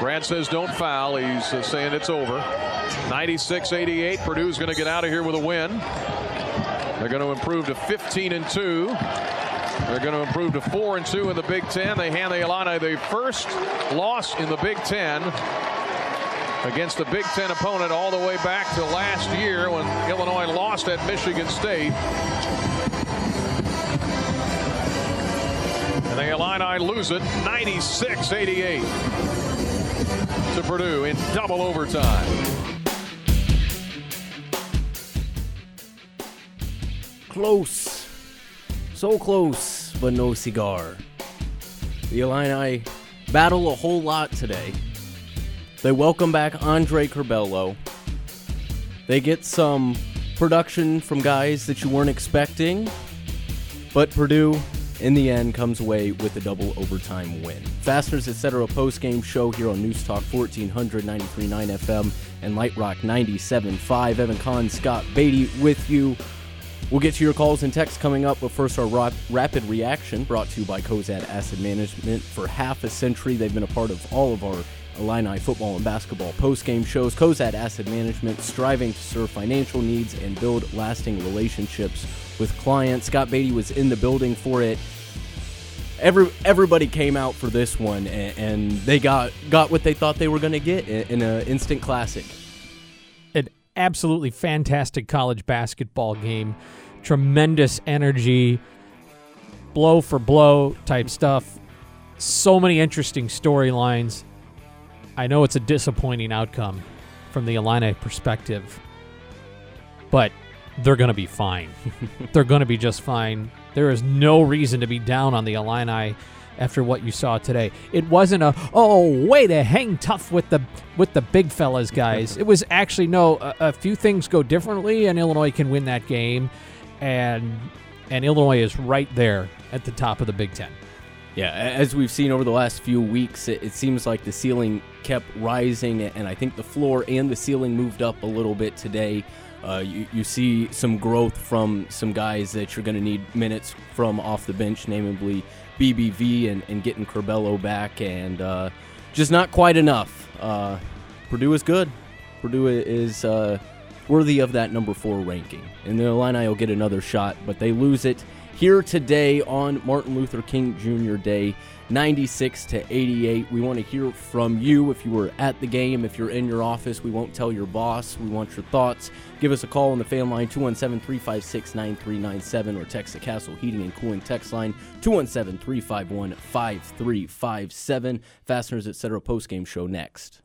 Brad says don't foul. He's uh, saying it's over. 96 88. Purdue's going to get out of here with a win. They're going to improve to 15 and 2. They're going to improve to 4 and 2 in the Big Ten. They hand the Illini their first loss in the Big Ten against the Big Ten opponent all the way back to last year when Illinois lost at Michigan State. And the Illini lose it 96 88 to Purdue in double overtime. Close. So close, but no cigar. The Illini battle a whole lot today. They welcome back Andre Curbelo. They get some production from guys that you weren't expecting. But Purdue, in the end, comes away with a double overtime win. Fasteners Etc. post game show here on News Talk 1493.9 FM and Light Rock 97.5. Evan Conn, Scott Beatty with you. We'll get to your calls and texts coming up, but first, our ra- rapid reaction brought to you by Cozad Asset Management. For half a century, they've been a part of all of our Illini football and basketball post-game shows. Cozad Asset Management striving to serve financial needs and build lasting relationships with clients. Scott Beatty was in the building for it. Every everybody came out for this one, and, and they got got what they thought they were going to get in, in an instant classic. An absolutely fantastic college basketball game. Tremendous energy, blow for blow type stuff. So many interesting storylines. I know it's a disappointing outcome from the Illini perspective, but they're going to be fine. they're going to be just fine. There is no reason to be down on the Illini after what you saw today. It wasn't a oh way to hang tough with the with the big fellas guys. it was actually no a, a few things go differently and Illinois can win that game and and Illinois is right there at the top of the Big 10. Yeah, as we've seen over the last few weeks, it, it, seems like the ceiling kept rising, and I think the floor and the ceiling moved up a little bit today. Uh, you, you see some growth from some guys that you're going to need minutes from off the bench, namely BBV and, and getting Curbelo back, and uh, just not quite enough. Uh, Purdue is good. Purdue is uh, worthy of that number four ranking, and the Illini will get another shot, but they lose it here today on Martin Luther King Jr. Day, 96 to 88. We want to hear from you if you were at the game, if you're in your office. We won't tell your boss. We want your thoughts. Give us a call on the fan line 217 356 9397 or text the Castle Heating and Cooling text line 217 351 5357. Fasteners Etc. postgame show next.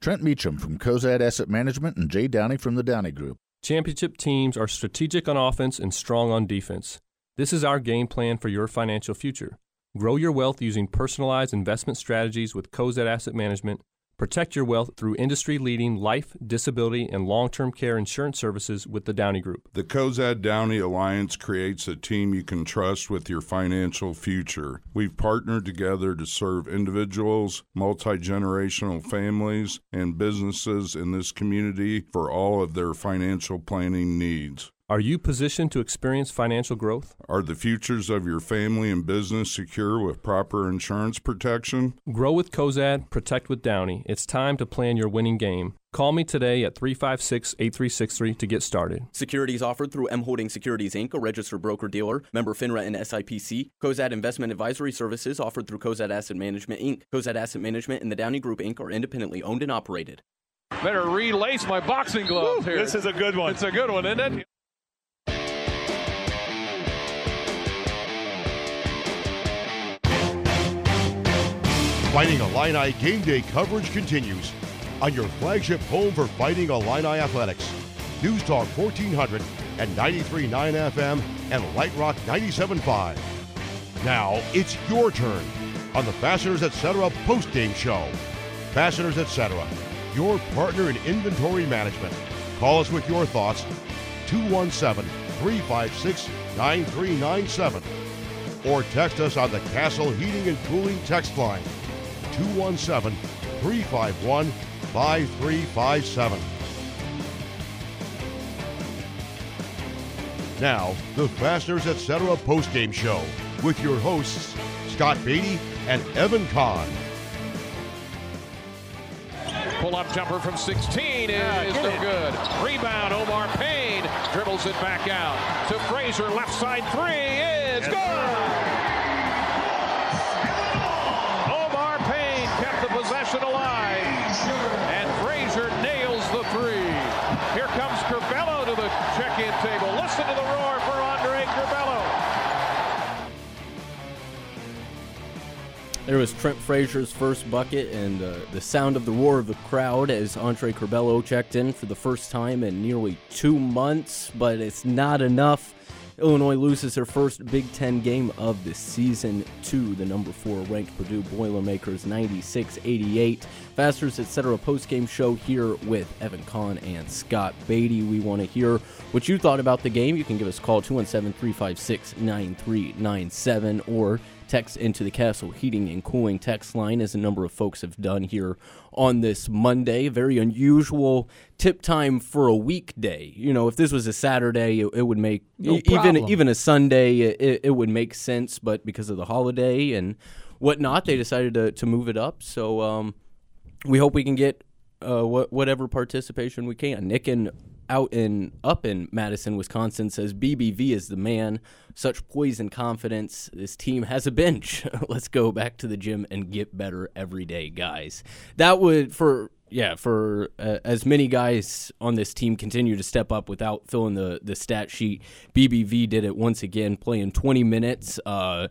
Trent Meacham from Cozad Asset Management and Jay Downey from the Downey Group. Championship teams are strategic on offense and strong on defense. This is our game plan for your financial future. Grow your wealth using personalized investment strategies with Cozad Asset Management. Protect your wealth through industry leading life, disability, and long term care insurance services with the Downey Group. The Cozad Downey Alliance creates a team you can trust with your financial future. We've partnered together to serve individuals, multi generational families, and businesses in this community for all of their financial planning needs. Are you positioned to experience financial growth? Are the futures of your family and business secure with proper insurance protection? Grow with Cozad, protect with Downey. It's time to plan your winning game. Call me today at 356 8363 to get started. Securities offered through M Holding Securities Inc., a registered broker dealer, member FINRA and SIPC. Cozad Investment Advisory Services offered through Cozad Asset Management Inc. Cozad Asset Management and the Downey Group Inc. are independently owned and operated. Better relace my boxing gloves here. This is a good one. It's a good one, isn't it? Fighting Illini game day coverage continues on your flagship home for Fighting Illini athletics. News Talk 1400 and 93.9 FM and Light Rock 97.5. Now it's your turn on the Fasteners Etc. post-game show. Fasteners Etc., your partner in inventory management. Call us with your thoughts 217 356 9397 or text us on the Castle Heating and Cooling text line 217 351 5357. Now, the Fasteners Etc. postgame show with your hosts, Scott Beatty and Evan Conn. pull-up jumper from 16 is ah, no good. Rebound, Omar Payne dribbles it back out to Frazier. Left side three is good. Alive, and Frazier nails the three. Here comes Curbelo to the check-in table. Listen to the roar for Andre Curbelo. There was Trent Frazier's first bucket and uh, the sound of the roar of the crowd as Andre Curbelo checked in for the first time in nearly two months, but it's not enough. Illinois loses their first Big Ten game of the season to the number four ranked Purdue Boilermakers 96 88. Fasteners Etc. post game show here with Evan Conn and Scott Beatty. We want to hear what you thought about the game. You can give us a call 217 356 9397 or text into the Castle Heating and Cooling text line, as a number of folks have done here on this Monday. Very unusual tip time for a weekday. You know, if this was a Saturday, it, it would make No even even a Sunday, it, it would make sense. But because of the holiday and whatnot, they decided to, to move it up. So um, we hope we can get uh, wha- whatever participation we can. Nick and out in up in Madison, Wisconsin says BBV is the man. Such poise and confidence. This team has a bench. Let's go back to the gym and get better every day, guys. That would for yeah for uh, as many guys on this team continue to step up without filling the the stat sheet. BBV did it once again, playing 20 minutes. Uh,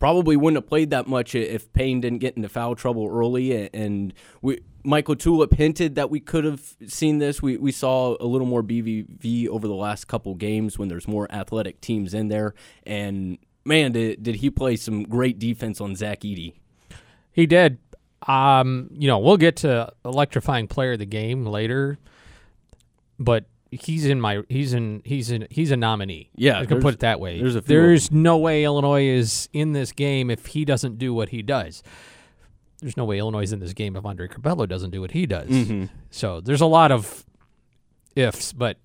probably wouldn't have played that much if Payne didn't get into foul trouble early. And we, Mike LaTulip hinted that we could have seen this. We, we saw a little more BBV over the last couple games when there's more athletic teams in there. And man, did, did he play some great defense on Zach Edey. He did. Um, you know, we'll get to electrifying player of the game later, but he's in my he's in he's in he's a nominee. Yeah, I can put it that way. there's a there's no way Illinois is in this game if he doesn't do what he does. There's no way Illinois is in this game if Andre Curbelo doesn't do what he does. Mm-hmm. So there's a lot of ifs, but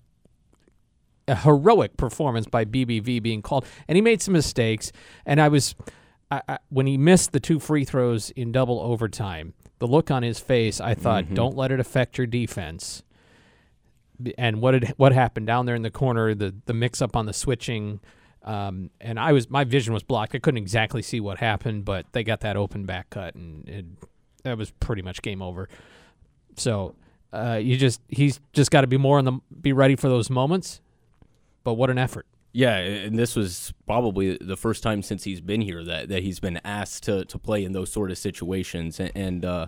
a heroic performance by BBV being called, and he made some mistakes. And I was I, I, when he missed the two free throws in double overtime, the look on his face, I thought, Mm-hmm. don't let it affect your defense. And what had what happened down there in the corner, the the mix up on the switching. Um, and I was my vision was blocked. I couldn't exactly see what happened, but they got that open back cut, and it, that was pretty much game over. So uh, you just he's just got to be more on the be ready for those moments. But what an effort! Yeah, and this was probably the first time since he's been here that, that he's been asked to, to play in those sort of situations. And, and uh,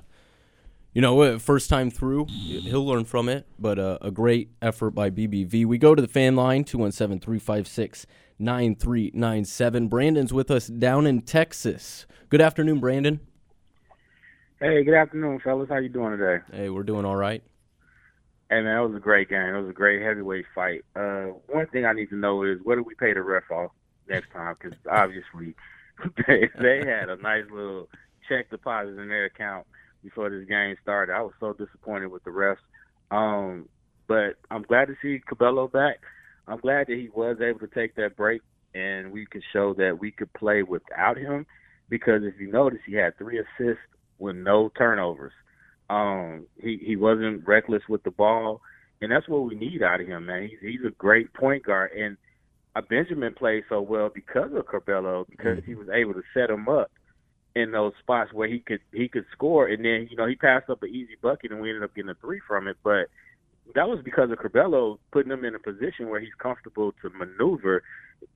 you know, first time through, he'll learn from it. But uh, a great effort by BBV. We go to the fan line, 217 356 9397. Brandon's with us down in Texas. Good afternoon, Brandon. Hey, good afternoon, fellas. How you doing today? Hey, we're doing all right. Hey, man, it was a great game. It was a great heavyweight fight. Uh, one thing I need to know is what do we pay the ref off next time? Because obviously they, they had a nice little check deposit in their account before this game started. I was so disappointed with the refs. Um, but I'm glad to see Curbelo back. I'm glad that he was able to take that break and we could show that we could play without him. Because if you notice, he had three assists with no turnovers. Um, he he wasn't reckless with the ball, and that's what we need out of him, man. He's he's a great point guard, and uh, Benjamin played so well because of Curbelo, because he was able to set him up in those spots where he could he could score, and then you know he passed up an easy bucket, and we ended up getting a three from it, but that was because of Curbelo putting him in a position where he's comfortable to maneuver,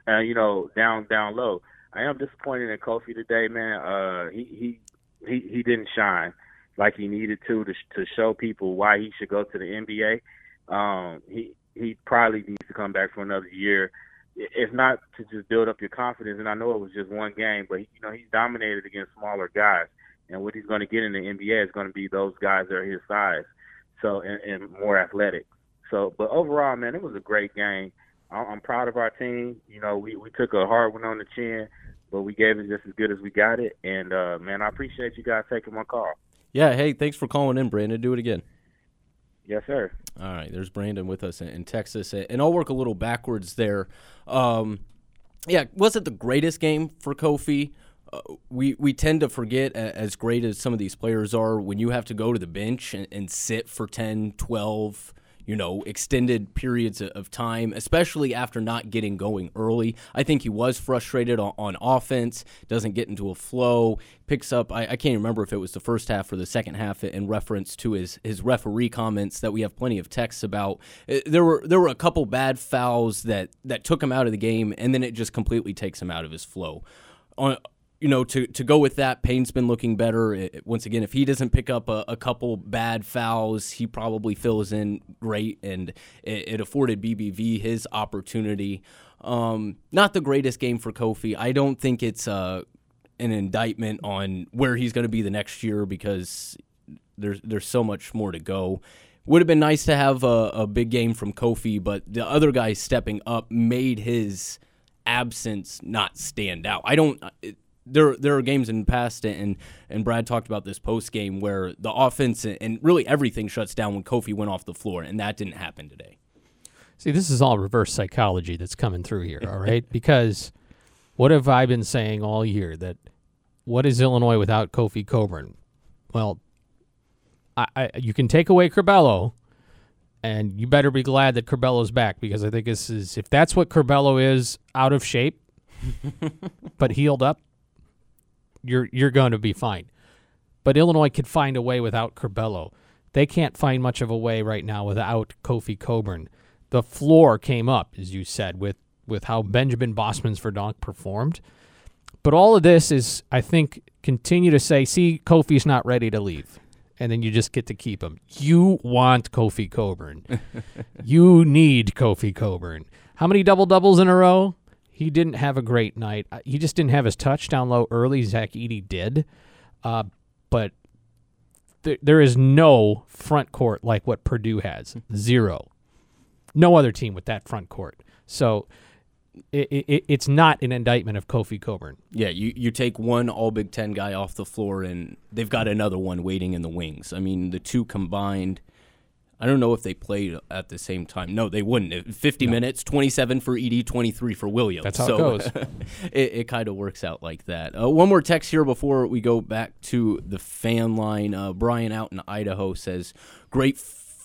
uh, you know, down down low. I am disappointed in Kofi today, man. Uh, he he he he didn't shine like he needed to to to show people why he should go to the NBA. Um, he he probably needs to come back for another year, if not to just build up your confidence. And I know it was just one game, but you know he's dominated against smaller guys, and what he's going to get in the NBA is going to be those guys that are his size, so and, and more athletic. So, but overall, man, it was a great game. I'm proud of our team. You know, we we took a hard one on the chin, but we gave it just as good as we got it. And uh, man, I appreciate you guys taking my call. Yeah, hey, thanks for calling in, Brandon. Do it again. Yes, sir. All right, there's Brandon with us in, in Texas, and I'll work a little backwards there. Um, yeah, was it the greatest game for Kofi? uh, we we tend to forget, as great as some of these players are, when you have to go to the bench and, and sit for 10, 12 you know, extended periods of time, especially after not getting going early. I think he was frustrated on, on offense, doesn't get into a flow, picks up, I, I, can't remember if it was the first half or the second half in reference to his, his referee comments that we have plenty of texts about. Uh, there were there were a couple bad fouls that, that took him out of the game, and then it just completely takes him out of his flow. On, you know, to, to go with that, Payne's been looking better. It, once again, if he doesn't pick up a, a, couple bad fouls, he probably fills in great, and it, it afforded BBV his opportunity. Um, not the greatest game for Kofi. I don't think it's uh, an indictment on where he's going to be the next year because there's there's so much more to go. Would have been nice to have a, a big game from Kofi, but the other guy stepping up made his absence not stand out. I don't there there are games in the past and and Brad talked about this post game where the offense and really everything shuts down when Kofi went off the floor and that didn't happen today. See, this is all reverse psychology that's coming through here, all right? because what have I been saying all year that what is Illinois without Kofi Cockburn? Well, I, I you can take away Curbelo and you better be glad that Curbelo's back because I think this is if that's what Curbelo is out of shape but healed up you're you're going to be fine. But Illinois could find a way without Curbelo. They can't find much of a way right now without Kofi Cockburn. The floor came up, as you said, with with how Benjamin Bosmans Verdonk performed. But all of this is, I think, continue to say, see, Kofi's not ready to leave. And then you just get to keep him. You want Kofi Cockburn. you need Kofi Cockburn. How many double doubles in a row? He didn't have a great night. Uh, he just didn't have his touchdown low early. Zach Edey did, uh, but th- there is no front court like what Purdue has. Zero. No other team with that front court. So it, it, it's not an indictment of Kofi Cockburn. Yeah, you, you take one All Big Ten guy off the floor, and they've got another one waiting in the wings. I mean, the two combined – I don't know if they played at the same time. No, they wouldn't. 50 no. minutes, 27 for Edey, 23 for Williams. That's how so, it goes. it, it kind of works out like that. Uh, one more text here before we go back to the fan line. Uh, Brian out in Idaho says, great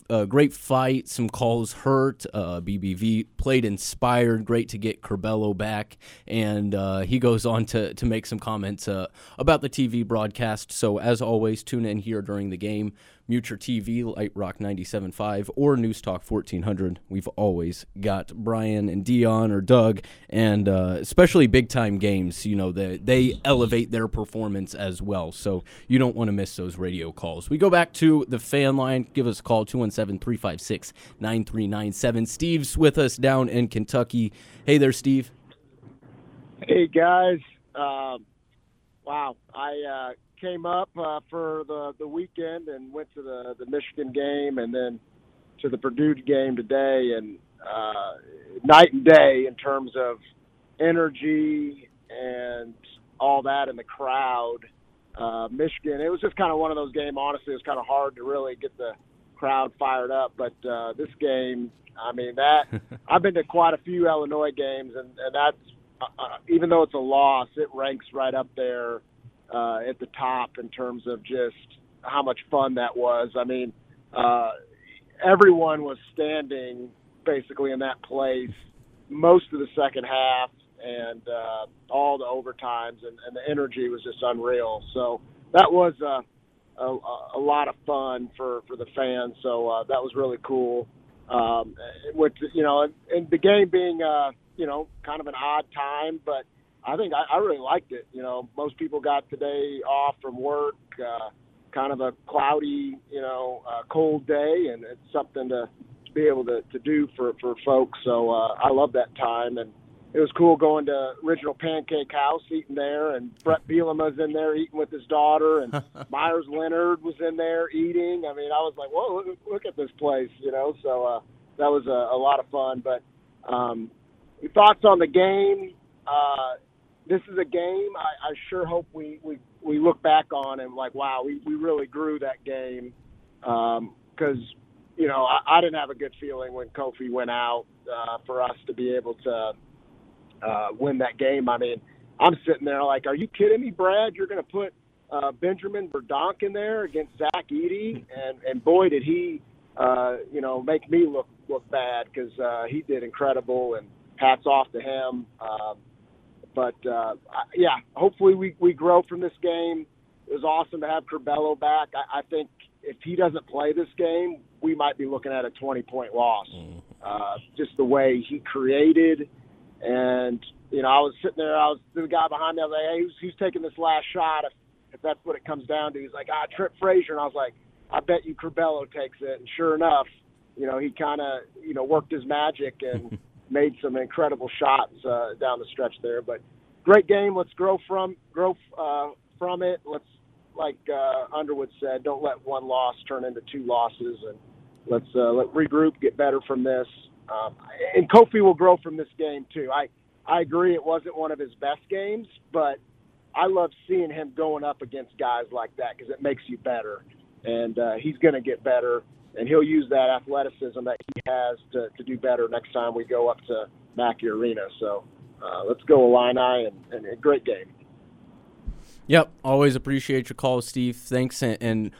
uh, great fight. Some calls hurt. Uh, BBV played inspired. Great to get Curbelo back. And uh, he goes on to, to make some comments uh, about the TV broadcast. So, as always, tune in here during the game. Muture TV, Light Rock 97.5, or News Talk 1400. We've always got Brian and Deon or Doug, and uh, especially big time games, you know, they, they elevate their performance as well. So you don't want to miss those radio calls. We go back to the fan line. Give us a call, 217 356 9397. Steve's with us down in Kentucky. Hey there, Steve. Hey, guys. Um, wow. I, uh, came up uh, for the the weekend and went to the the Michigan game and then to the Purdue game today and uh, night and day in terms of energy and all that in the crowd. Uh, Michigan, it was just kind of one of those games. Honestly, it was kind of hard to really get the crowd fired up. But uh, this game, I mean, that I've been to quite a few Illinois games, and, and that's uh, uh, even though it's a loss, it ranks right up there uh, at the top in terms of just how much fun that was. I mean, uh, everyone was standing basically in that place most of the second half and uh, all the overtimes, and, and the energy was just unreal. So that was uh, a, a lot of fun for, for the fans. So uh, that was really cool. Um, with you know, and, and the game being uh, you know kind of an odd time, but I think I, I really liked it. You know, most people got today off from work, uh, kind of a cloudy, you know, uh, cold day, and it's something to, to be able to, to do for for folks. So uh, I love that time, and it was cool going to Original Pancake House, eating there, and Bret Bielema was in there eating with his daughter, and Meyers Leonard was in there eating. I mean, I was like, whoa, look, look at this place, you know. So uh, that was a, a lot of fun. But um, thoughts on the game? Uh, this is a game I, I sure hope we, we, we look back on and like, wow, we, we really grew that game. Um, cause, you know, I, I didn't have a good feeling when Kofi went out, uh, for us to be able to, uh, win that game. I mean, I'm sitting there like, are you kidding me, Brad? You're going to put uh, Benjamin Verdonk in there against Zach Edey, and and boy did he, uh, you know, make me look look bad because uh, he did incredible, and hats off to him. Um, but uh, yeah, hopefully we we grow from this game. It was awesome to have Curbelo back. I, I think if he doesn't play this game, we might be looking at a 20 point loss. Uh, just the way he created, and you know, I was sitting there. I was the guy behind me. I was like, "Hey, who's, who's taking this last shot?" If, if that's what it comes down to, he's like, "Ah, Trent Frazier," and I was like, "I bet you Curbelo takes it." And sure enough, you know, he kind of you know worked his magic and made some incredible shots uh, down the stretch there. But great game. Let's grow from grow uh, from it. Let's like uh, Underwood said, don't let one loss turn into two losses, and let's uh, let regroup, get better from this. Um, and Kofi will grow from this game too. I I agree it wasn't one of his best games, but I love seeing him going up against guys like that because it makes you better, and uh, he's going to get better, and he'll use that athleticism that he has to, to do better next time we go up to Mackey Arena. So uh, let's go Illini and, and a great game. Yep, always appreciate your call, Steve. Thanks, and, and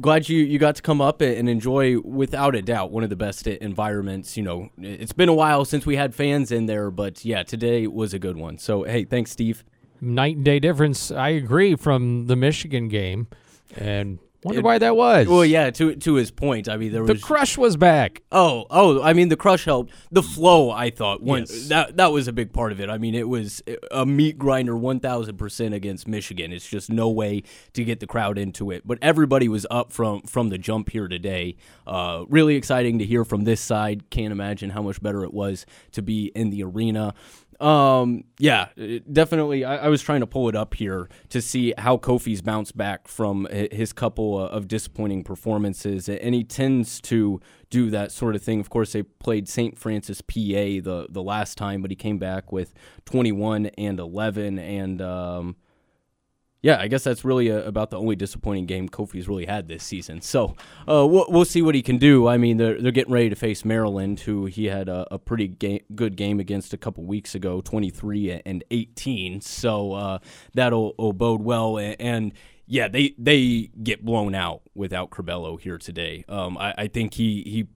glad you, you got to come up and enjoy, without a doubt, one of the best environments. You know, it's been a while since we had fans in there, but yeah, today was a good one. So, hey, thanks, Steve. Night and day difference. I agree from the Michigan game, and wonder It- why that was. Well, yeah, to to his point, I mean, there the was crush was back. Oh, oh! I mean, the crush helped. The flow, I thought, went, Yes. that that was a big part of it. I mean, it was a meat grinder, one thousand percent against Michigan. It's just no way to get the crowd into it. But everybody was up from from the jump here today. Uh, really exciting to hear from this side. Can't imagine how much better it was to be in the arena. Um, yeah, definitely. I, I was trying to pull it up here to see how Kofi's bounced back from his couple uh, of disappointing performances, and he tends to do that sort of thing. Of course, they played St. Francis, PA, the the last time, but he came back with 21 and 11, and um, yeah, I guess that's really uh about the only disappointing game Kofi's really had this season. So uh, we'll, we'll see what he can do. I mean, they're, they're getting ready to face Maryland, who he had a, a pretty good game against a couple weeks ago, 23 and 18. So uh, that'll, will bode well. And, and yeah, they they get blown out without Curbelo here today. Um, I, I think he he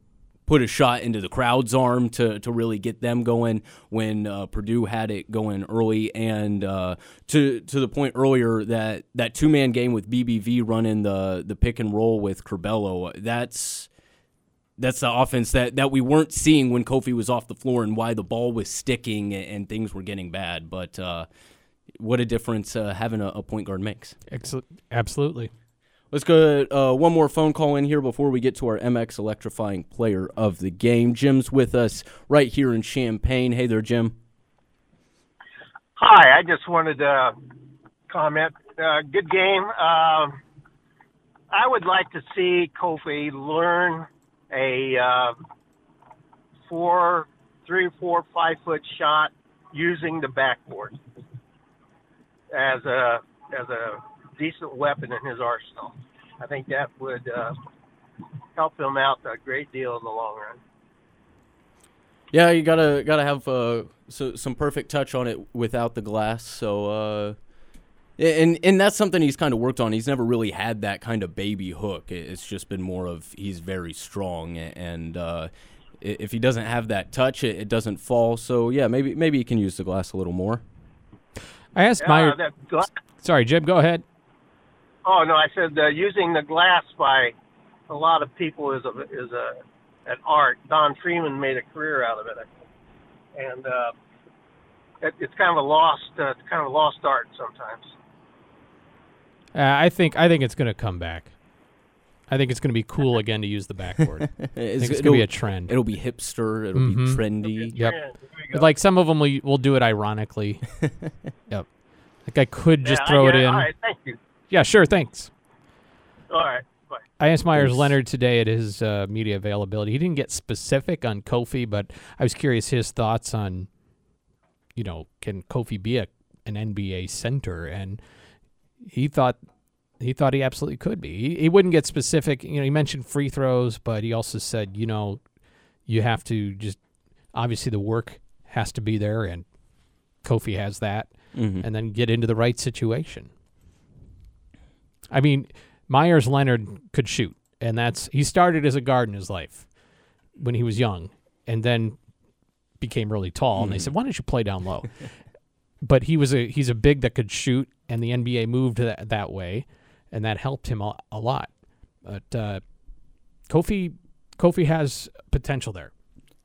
put a shot into the crowd's arm to, to really get them going when uh, Purdue had it going early, and uh, to to the point earlier that that two man game with BBV running the the pick and roll with Curbelo, that's that's the offense that, that we weren't seeing when Kofi was off the floor and why the ball was sticking and, things were getting bad. But uh, what a difference uh, having a, a point guard makes. Excellent. Absolutely. Let's go uh, one more phone call in here before we get to our MX electrifying player of the game. Jim's with us right here in Champaign. Hey there, Jim. Hi, I just wanted to comment. Uh, good game. Um, I would like to see Kofi learn a uh, four, three, four, five foot shot using the backboard as a as a decent weapon in his arsenal. I think that would uh, help him out a great deal in the long run. Yeah, you gotta gotta have uh, so, some perfect touch on it without the glass. So, uh, and and that's something he's kind of worked on. He's never really had that kind of baby hook. It's just been more of he's very strong, and uh, if he doesn't have that touch, it, it doesn't fall. So yeah, maybe maybe he can use the glass a little more. I asked Yeah, my. that gla- Sorry, Jim. Go ahead. Oh no, I said uh, using the glass by a lot of people is a is a an art. Don Freeman made a career out of it, I think. and uh, it, it's kind of a lost uh, it's kind of a lost art sometimes. Uh, I think I think it's going to come back. I think it's going to be cool again to use the backboard. I think it's going to be a trend. It'll be hipster. It'll Mhm. be trendy. Yep. There you go. Like some of them will, will do it ironically. yep. Like I could just Yeah, I throw it in. All right, thank you. Yeah, sure. Thanks. All right, bye. I asked Meyers Thanks. Leonard today at his uh, media availability. He didn't get specific on Kofi, but I was curious his thoughts on, you know, can Kofi be a an NBA center? And he thought he thought he absolutely could be. He, he wouldn't get specific. You know, he mentioned free throws, but he also said, you know, you have to just obviously the work has to be there, and Kofi has that. Mhm. and then get into the right situation. I mean, Meyers Leonard could shoot, and that's he started as a guard in his life when he was young, and then became really tall. And they said, "Why don't you play down low?" but he was a he's a big that could shoot, and the NBA moved that that way, and that helped him a, a lot. But uh, Kofi Kofi has potential there.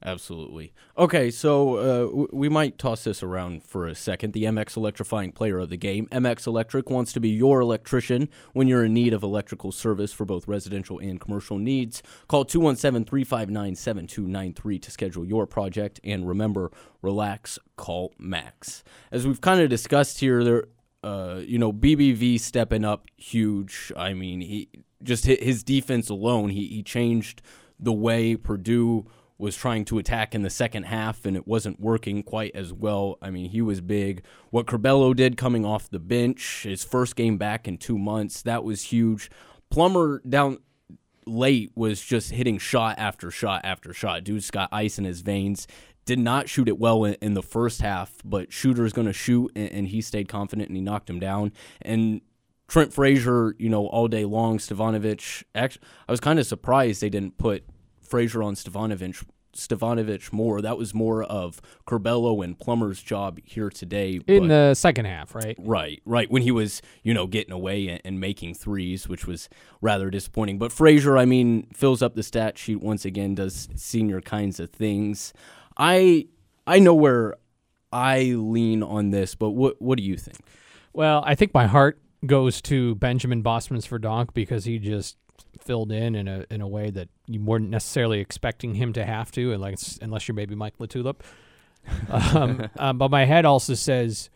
Absolutely. Okay, so uh, w- we might toss this around for a second. The MX Electrifying Player of the Game. MX Electric wants to be your electrician when you're in need of electrical service for both residential and commercial needs. Call 217 359 7293 to schedule your project. And remember, relax, call Max. As we've kind of discussed here, there. Uh, you know, BBV stepping up huge. I mean, he just his defense alone. He he changed the way Purdue was trying to attack in the second half, and it wasn't working quite as well. I mean, he was big. What Curbelo did coming off the bench, his first game back in two months, that was huge. Plummer down late was just hitting shot after shot after shot. Dude's got ice in his veins. Did not shoot it well in, the first half, but shooter's going to shoot, and, and he stayed confident and he knocked him down. And Trent Frazier, you know, all day long. Stefanovic, actually, I was kind of surprised they didn't put Frazier on Stefanovic, Stefanovic more. That was more of Curbelo and Plummer's job here today. In but- the second half, right? Right, right. When he was, you know, getting away and, and making threes, which was rather disappointing. But Frazier, I mean, fills up the stat sheet once again, does senior kinds of things. I I know where I lean on this, but what what do you think? Well, I think my heart goes to Benjamin Bosmans-Verdonk because he just filled in in a in a way that you weren't necessarily expecting him to have to, unless unless you're maybe Mike LaTulip. um, um, but my head also says,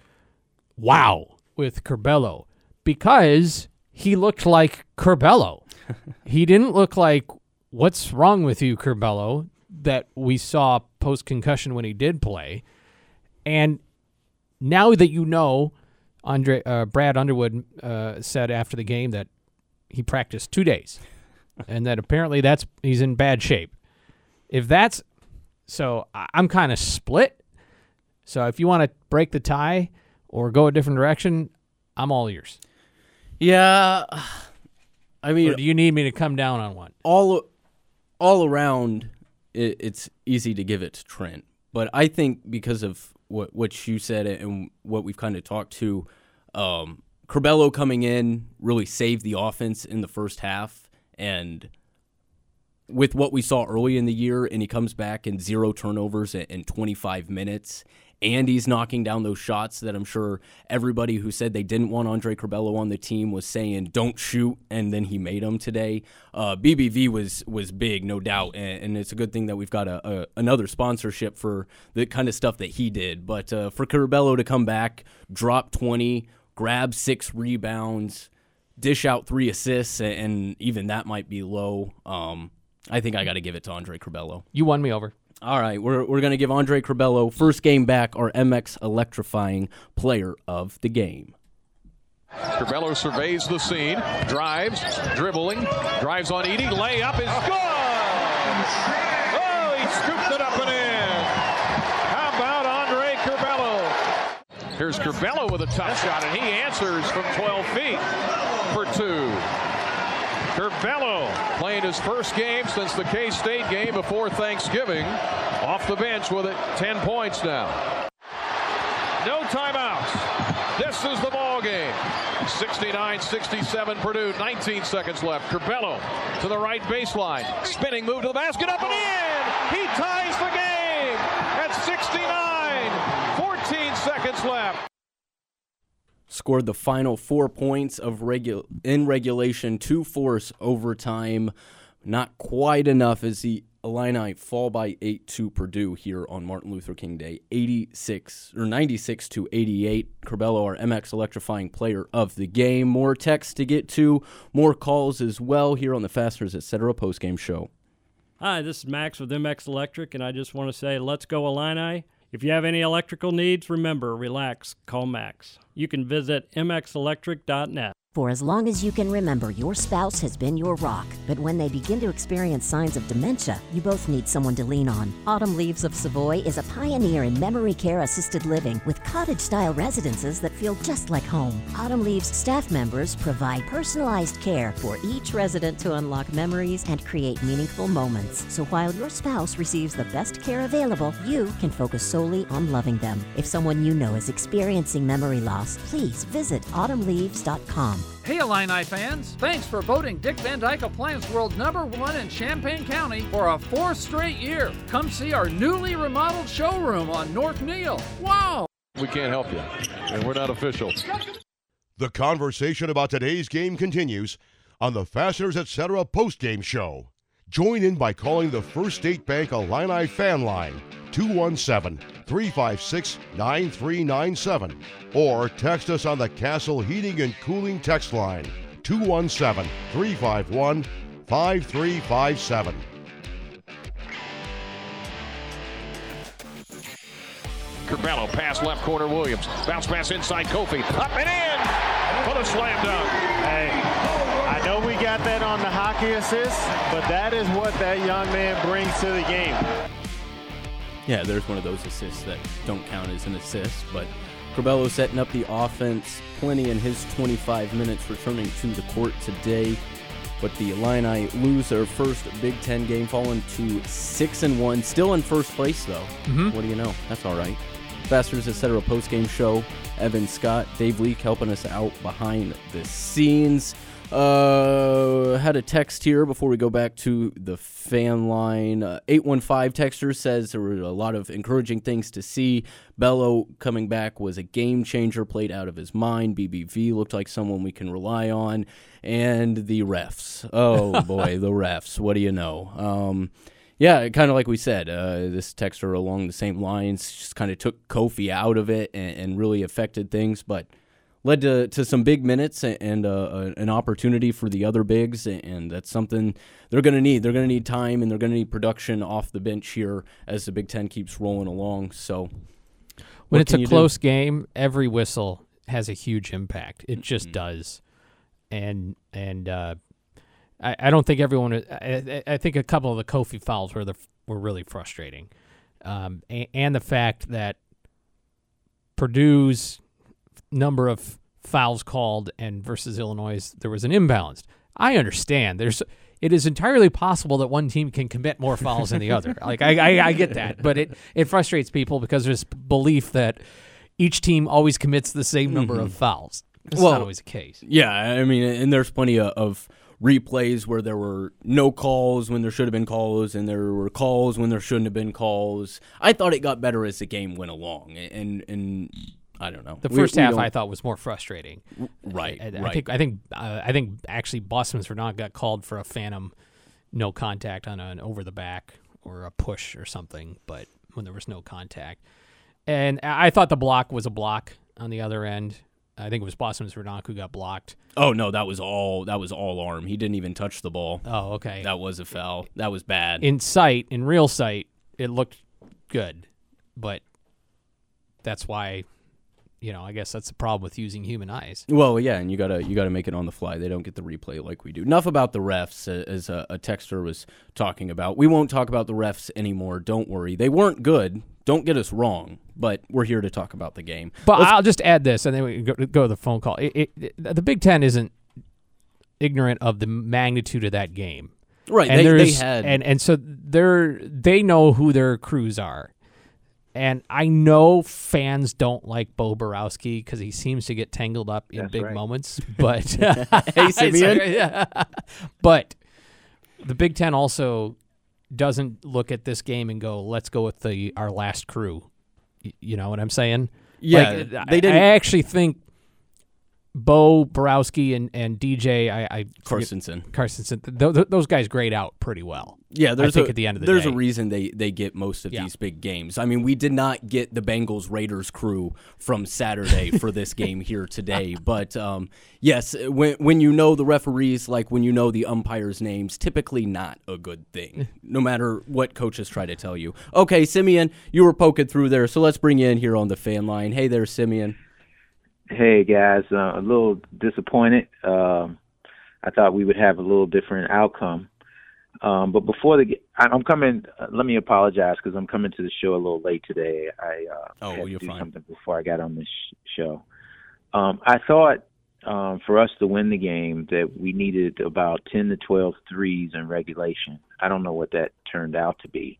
"Wow!" with Curbelo because he looked like Curbelo. he didn't look like what's wrong with you, Curbelo, that we saw post concussion when he did play. And now that you know, Andre uh, Brad Underwood uh, said after the game that he practiced two days, and that apparently that's he's in bad shape. If that's so, I'm kind of split. So if you want to break the tie or go a different direction, I'm all ears. Yeah, I mean, Or do you need me to come down on one? all all around, it, it's easy to give it to Trent. But I think because of what what you said and what we've kind of talked to, um, Curbelo coming in really saved the offense in the first half, and with what we saw early in the year, and he comes back in zero turnovers in, in 25 minutes. And he's knocking down those shots that I'm sure everybody who said they didn't want Andre Curbelo on the team was saying, "Don't shoot," and then he made them today. Uh, BBV was was big, no doubt, and, and it's a good thing that we've got a, a another sponsorship for the kind of stuff that he did. But uh, for Curbelo to come back, drop 20, grab six rebounds, dish out three assists, and, and even that might be low. Um, I think I got to give it to Andre Curbelo. You won me over. All right, we're, we're going to give Andre Curbelo first game back, our MX electrifying player of the game. Curbelo surveys the scene, drives, dribbling, drives on Edey, layup is good. Oh, he scooped it up and in. How about Andre Curbelo? Here's Curbelo with a tough shot, and he answers from 12 feet for two. Curbelo playing his first game since the K-State game before Thanksgiving. Off the bench with it, 10 points now. No timeouts. This is the ball game. 69-67 Purdue. 19 seconds left. Curbelo to the right baseline. Spinning move to the basket. Up and in. He ties the game at 69. 14 seconds left. Scored the final four points of regu- in regulation to force overtime. Not quite enough as the Illini fall by eight to Purdue here on Martin Luther King Day, 86 or 96 to 88. Curbelo, our MX electrifying player of the game. More text to get to, more calls as well here on the Fasteners Etc. postgame show. Hi, this is Max with MX Electric, and I just want to say, let's go Illini. If you have any electrical needs, remember, relax, call Max. You can visit mxelectric.net. For as long as you can remember, your spouse has been your rock. But when they begin to experience signs of dementia, you both need someone to lean on. Autumn Leaves of Savoy is a pioneer in memory care assisted living with cottage style residences that feel just like home. Autumn Leaves staff members provide personalized care for each resident to unlock memories and create meaningful moments. So while your spouse receives the best care available, you can focus solely on loving them. If someone you know is experiencing memory loss, please visit autumnleaves.com. Hey Illini fans, thanks for voting Dick Van Dyke Appliance World number one in Champaign County for a fourth straight year. Come see our newly remodeled showroom on North Neil. Wow! We can't help you, and we're not official. The conversation about today's game continues on the Fasteners Etc. post-game show. Join in by calling the First State Bank Illini fan line 217-356-9397 or text us on the Castle Heating and Cooling text line 217-351-5357. Curbelo pass left corner Williams. Bounce pass inside Kofi. Up and in for the slam dunk. Hey, I know we got that on the hockey assist, but that is what that young man brings to the game. Yeah, there's one of those assists that don't count as an assist, but Curbelo setting up the offense, plenty in his 25 minutes returning to the court today. But the Illini lose their first Big Ten game, falling to six and one, still in first place though. Mhm. What do you know? That's all right. Fasteners etc. post game show. Evan Scott, Dave Leake helping us out behind the scenes. Uh, had a text here before we go back to the fan line. Uh, 815 texter says there were a lot of encouraging things to see. Bello coming back was a game changer, played out of his mind. BBV looked like someone we can rely on. And the refs. Oh boy, the refs. What do you know? Um, yeah, kind of like we said, uh, this texter along the same lines just kind of took Kofi out of it and, and really affected things, but led to, to some big minutes and, and uh, an opportunity for the other bigs, and that's something they're going to need. They're going to need time and they're going to need production off the bench here as the Big Ten keeps rolling along. So, when it's a you do? close game, every whistle has a huge impact. It just Mm-hmm. does, and and uh, I, I don't think everyone. I, I- I think a couple of the Kofi fouls were the were really frustrating, um, and, and the fact that Purdue's number of fouls called and versus Illinois there was an imbalance. I understand. There's it is entirely possible that one team can commit more fouls than the other. Like I, I, I get that, but it it frustrates people because there's belief that each team always commits the same number of Mhm. fouls. That's well, not always the case. Yeah, I mean, and there's plenty of, of replays where there were no calls when there should have been calls, and there were calls when there shouldn't have been calls. I thought it got better as the game went along, and and I don't know. The first we half don't- I thought was more frustrating. Right, I, I right. think I think uh, I think actually Bosmans-Verdonk got called for a phantom no contact on an over the back or a push or something, but when there was no contact. And I I thought the block was a block on the other end. I think it was Bosmans-Verdonk who got blocked. Oh no, that was all that was all arm. He didn't even touch the ball. Oh, okay. That was a foul. That was bad. In sight, in real sight, it looked good, but that's why, you know, I guess that's the problem with using human eyes. Well, yeah, and you gotta you gotta make it on the fly. They don't get the replay like we do. Enough about the refs, as a, a texter was talking about. We won't talk about the refs anymore. Don't worry. They weren't good. Don't get us wrong. But we're here to talk about the game. But Let's- I'll just add this, and then we can go, go to the phone call. It, it, it- the Big Ten isn't ignorant of the magnitude of that game, Right, And they- they had- and and so they're they know who their crews are, and I know fans don't like Bo Boroski because he seems to get tangled up in That's big right. moments. But Hey, Simeon. Yeah. but the Big Ten also doesn't look at this game and go, "Let's go with the our last crew." Y- You know what I'm saying? Yeah, Like, they I- didn't- I actually think Bo Boroski and and DJ, I, I Carstensen. Carstensen, th- th- those guys grade out pretty well. Yeah, there's I think a, at the end of the there's day. a reason they, they get most of Yeah. these big games. I mean, we did not get the Bengals Raiders crew from Saturday for this game here today, but um, yes, when when you know the referees, like when you know the umpires' names, typically not a good thing. no matter what coaches try to tell you. Okay, Simeon, you were poking through there, so let's bring you in here on the fan line. Hey there, Simeon. Hey guys, uh, a little disappointed. Um, I thought we would have a little different outcome. Um, but before the, I'm coming. Uh, let me apologize because I'm coming to the show a little late today. I uh, Oh, had to you're do fine. something before I got on this sh- show. Um, I thought um, for us to win the game that we needed about 10 to 12 threes in regulation. I don't know what that turned out to be.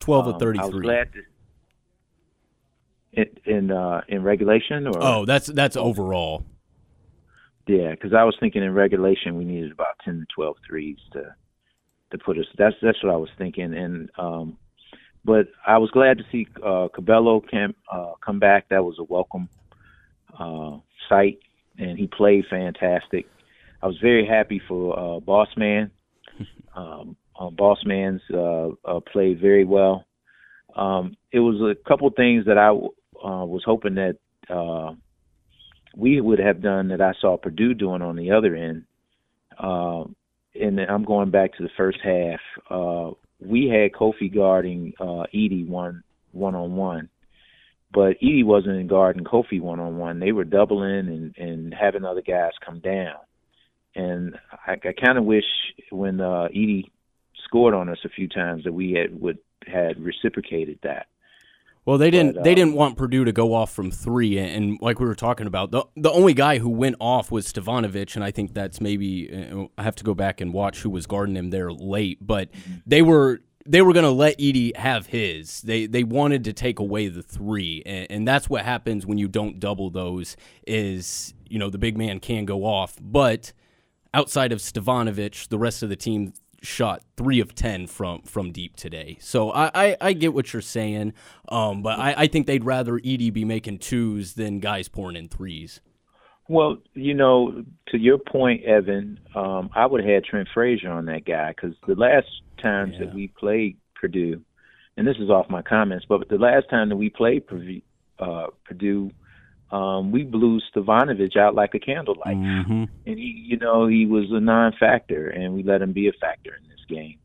12 Um, of I was 33. glad to, in in, uh, in regulation or Oh, that's that's overall. Yeah, because I was thinking in regulation we needed about ten to twelve threes to to put us. That's that's what I was thinking, and um, but I was glad to see uh, Curbelo come uh, come back. That was a welcome uh, sight, and he played fantastic. I was very happy for uh, Boss Man. Um, uh, Boss Man's uh, uh, played very well. Um, it was a couple things that I uh, was hoping that. Uh, we would have done that I saw Purdue doing on the other end. Uh, and I'm going back to the first half. Uh, we had Kofi guarding uh, Edey one one on one, but Edey wasn't guarding Kofi one on one. They were doubling and and having other guys come down. And I, I kind of wish when uh, Edey scored on us a few times that we had would had reciprocated that. Well, they didn't. But, they uh, didn't want Purdue to go off from three, and, and like we were talking about, the the only guy who went off was Stefanovic, and I think that's maybe uh, I have to go back and watch who was guarding him there late, but they were they were going to let Edey have his. They they wanted to take away the three, and, and that's what happens when you don't double those. Is you know the big man can go off, but outside of Stefanovic, the rest of the team shot three of ten from from deep today. So I I, I get what you're saying, um, but I, I think they'd rather Edey be making twos than guys pouring in threes. Well, you know, to your point, Evan, um, I would have had Trent Frazier on that guy because the last times that we played Purdue, and this is off my comments, but the last time that we played Purdue, uh, Purdue um, we blew Stefanovic out like a candlelight. Mm-hmm. And he, you know, he was a non-factor, and we let him be a factor in this game.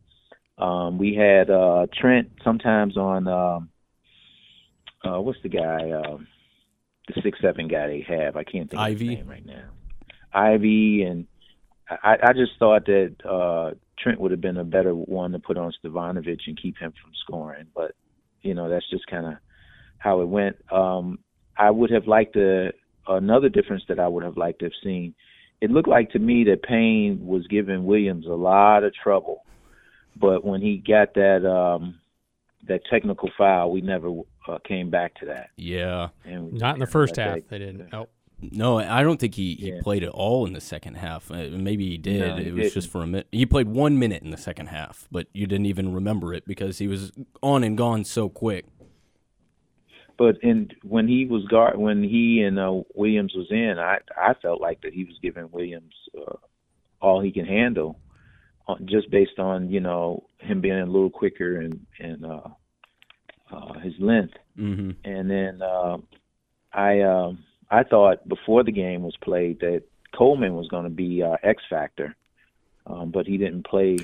Um, we had uh, Trent sometimes on um, uh, what's the guy, um, the six seven guy they have. I can't think of Ivey. his name right now. Ivey, and I, I just thought that uh, Trent would have been a better one to put on Stefanovic and keep him from scoring. But you know, that's just kind of how it went. Um, I would have liked to another difference that I would have liked to have seen. It looked like to me that Payne was giving Williams a lot of trouble, but when he got that um, that technical foul, we never uh, came back to that. Yeah, And we Not in the first half. that- They didn't. Nope. No, I don't think he, he Yeah. played at all in the second half. Uh, maybe he did. No, he it was just didn't. for a minute. He played one minute in the second half, but you didn't even remember it because he was on and gone so quick. But in when he was guard when he and uh, Williams was in, I I felt like that he was giving Williams uh, all he can handle, uh, just based on you know him being a little quicker and and uh, uh, his length. Mm-hmm. And then uh, I um, I thought before the game was played that Coleman was going to be our X factor, um, but he didn't play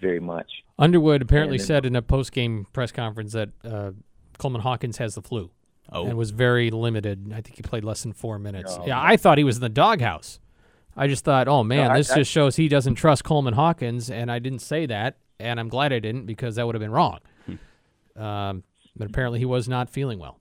very much. Underwood apparently then- said in a post game press conference that uh, Coleman Hawkins has the flu. Oh. And was very limited. I think he played less than four minutes. Oh. Yeah, I thought he was in the doghouse. I just thought, oh man, I- this I- just shows he doesn't trust Coleman Hawkins, and I didn't say that, and I'm glad I didn't because that would have been wrong. um, but apparently he was not feeling well.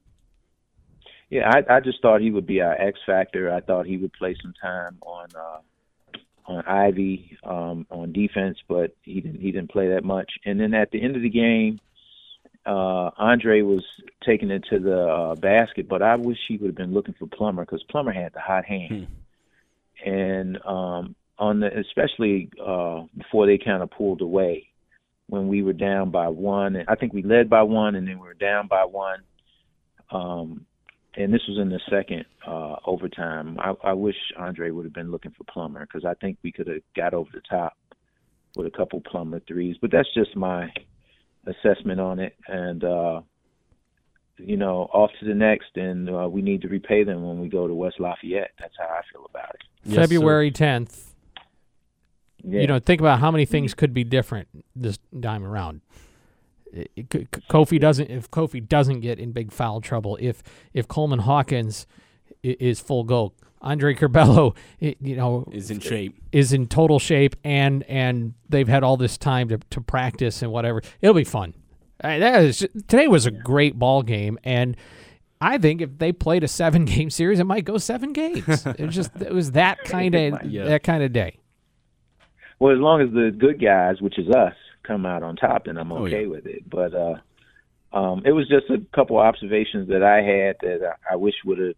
Yeah, I, I just thought he would be our X factor. I thought he would play some time on uh, on Ivey um, on defense, but he didn't he didn't play that much. And then at the end of the game, uh, Andre was taking it to the uh, basket, but I wish he would have been looking for Plummer because Plummer had the hot hand. And um, on the especially uh, before they kind of pulled away when we were down by one, and I think we led by one, and then we were down by one. Um, and this was in the second uh, overtime. I, I wish Andre would have been looking for Plummer because I think we could have got over the top with a couple Plummer threes. But that's just my assessment on it. And uh, you know, off to the next, and uh, we need to repay them when we go to West Lafayette. That's how I feel about it. February 10th. Yeah. You know, think about how many things could be different this time around. It- it Kofi doesn't if Kofi doesn't get in big foul trouble if if Coleman Hawkins i- is full go. Andre Curbelo, you know, Is in shape. Is in total shape, and and they've had all this time to, to practice and whatever. It'll be fun. That is today was a great ball game, and I think if they played a seven game series, it might go seven games. it was just it was that kind of Yeah. that kind of day. Well, as long as the good guys, which is us, come out on top, then I'm Oh, okay yeah. with it. But uh, um, it was just a couple observations that I had that I, I wish would have.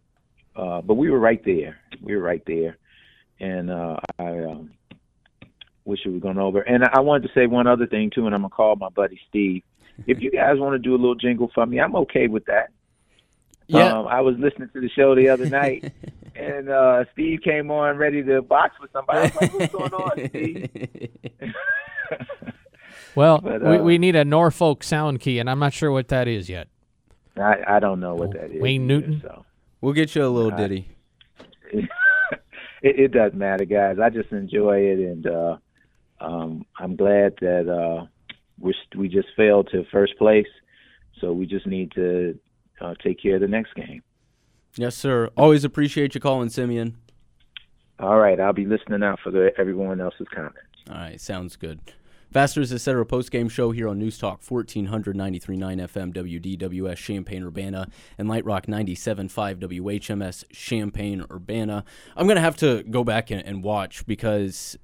Uh, but we were right there. We were right there, and uh, I um, wish it was going over. And I wanted to say one other thing too, and I'm gonna call my buddy Steve. If you guys want to do a little jingle for me, I'm okay with that. Yeah. Um, I was listening to the show the other night, and uh, Steve came on ready to box with somebody. I was like, "What's going on, Steve?" Well, But, we, uh, we need a Norfolk sound key, and I'm not sure what that is yet. I, I don't know what that is. Wayne either, Newton? So We'll get you a little Uh, ditty. it, it doesn't matter, guys. I just enjoy it, and uh, um, I'm glad that uh, we we just failed to first place. So we just need to uh, take care of the next game. Yes, sir. Always appreciate you calling, Simeon. All right, I'll be listening out for the, everyone else's comments. All right, sounds good. Fasteners Etc. post game show here on News Talk 1493.9 FM WDWS Champaign Urbana and Light Rock 97.5 WHMS Champaign Urbana. I'm going to have to go back and, and watch because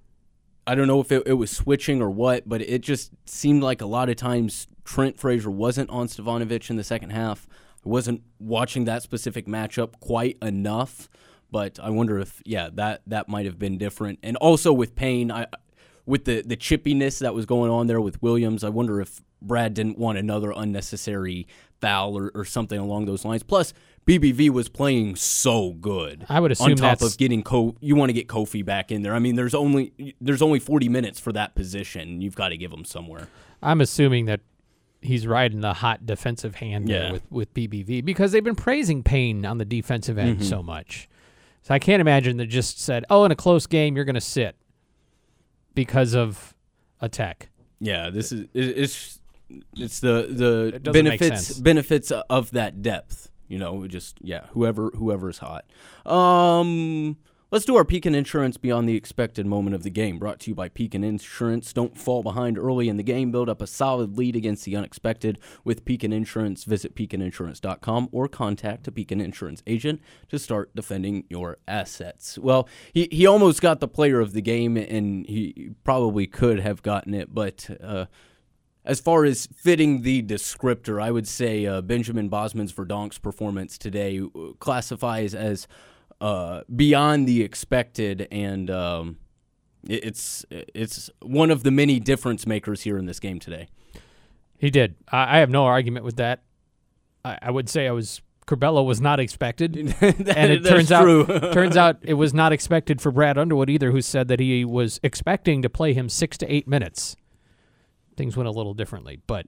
I don't know if it, it was switching or what, but it just seemed like a lot of times Trent Frazier wasn't on Stefanovic in the second half. I wasn't watching that specific matchup quite enough, but I wonder if yeah that that might have been different. And also with Payne, I with the the chippiness that was going on there with Williams, I wonder if Brad didn't want another unnecessary foul or, or something along those lines. Plus, BBV was playing so good. I would assume on top of getting Ko, you want to get Kofi back in there. I mean, there's only there's only 40 minutes for that position. You've got to give him somewhere. I'm assuming that he's riding the hot defensive hand there Yeah. with, with BBV because they've been praising Payne on the defensive end Mhm. so much. So I can't imagine they just said, "Oh, in a close game, you're going to sit because of a tech." Yeah, this is it's it's the the It benefits benefits of that depth. You know, just yeah, whoever whoever's hot. Um, let's do our Pekin Insurance beyond the expected moment of the game. Brought to you by Pekin Insurance. Don't fall behind early in the game. Build up a solid lead against the unexpected with Pekin Insurance. Visit pekininsurance.com or contact a Pekin Insurance agent to start defending your assets. Well, he he almost got the player of the game, and he probably could have gotten it, but. Uh, as far as fitting the descriptor, I would say uh, Benjamin Bosmans-Verdonk's performance today uh, classifies as uh, beyond the expected, and um, it- it's it's one of the many difference makers here in this game today. He did. I, I have no argument with that. I, I would say I was Curbelo was not expected, and it turns true. out turns out it was not expected for Brad Underwood either, who said that he was expecting to play him six to eight minutes. Things went a little differently, but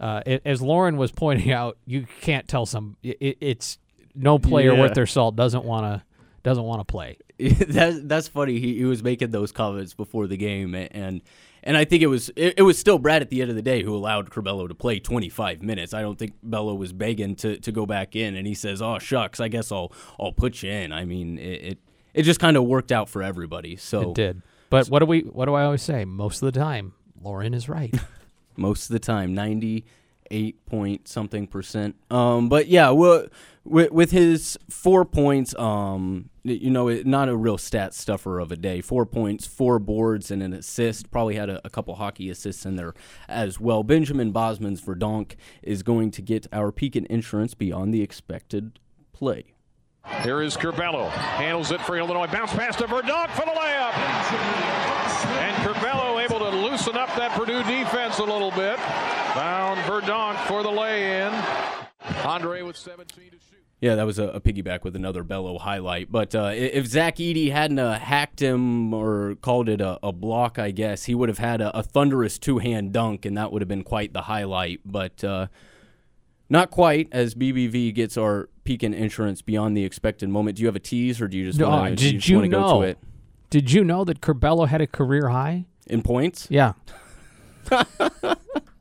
uh, it, as Lauren was pointing out, you can't tell some. It, it's no player Yeah. worth their salt doesn't want to doesn't want to play. that, that's funny. He, he was making those comments before the game, and and I think it was it, it was still Brad at the end of the day who allowed Curbelo to play 25 minutes. I don't think Bello was begging to, to go back in, and he says, "Oh shucks, I guess I'll I'll put you in." I mean, it it, it just kind of worked out for everybody. So It did. But what do we? What do I always say? Most of the time, Lauren is right. most of the time 98 point something percent um but yeah well with, with his four points um you know it, not a real stat stuffer of a day four points four boards and an assist probably had a, a couple hockey assists in there as well benjamin Bosmans-Verdonk is going to get our Pekin insurance beyond the expected play Here is Curbelo. Handles it for Illinois. Bounce pass to Verdonk for the layup. And Curbelo able to loosen up that Purdue defense a little bit. Found Verdonk for the lay-in. Andre with 17 to shoot. Yeah, that was a, a piggyback with another Bello highlight. But uh, if Zach Edey hadn't uh, hacked him or called it a, a block, I guess he would have had a, a thunderous two-hand dunk, and that would have been quite the highlight. But uh, not quite, as BBV gets our Pekin insurance beyond the expected moment. Do you have a tease, or do you just No, want to did you go know? to it Did you know that Curbelo had a career high in points? Yeah.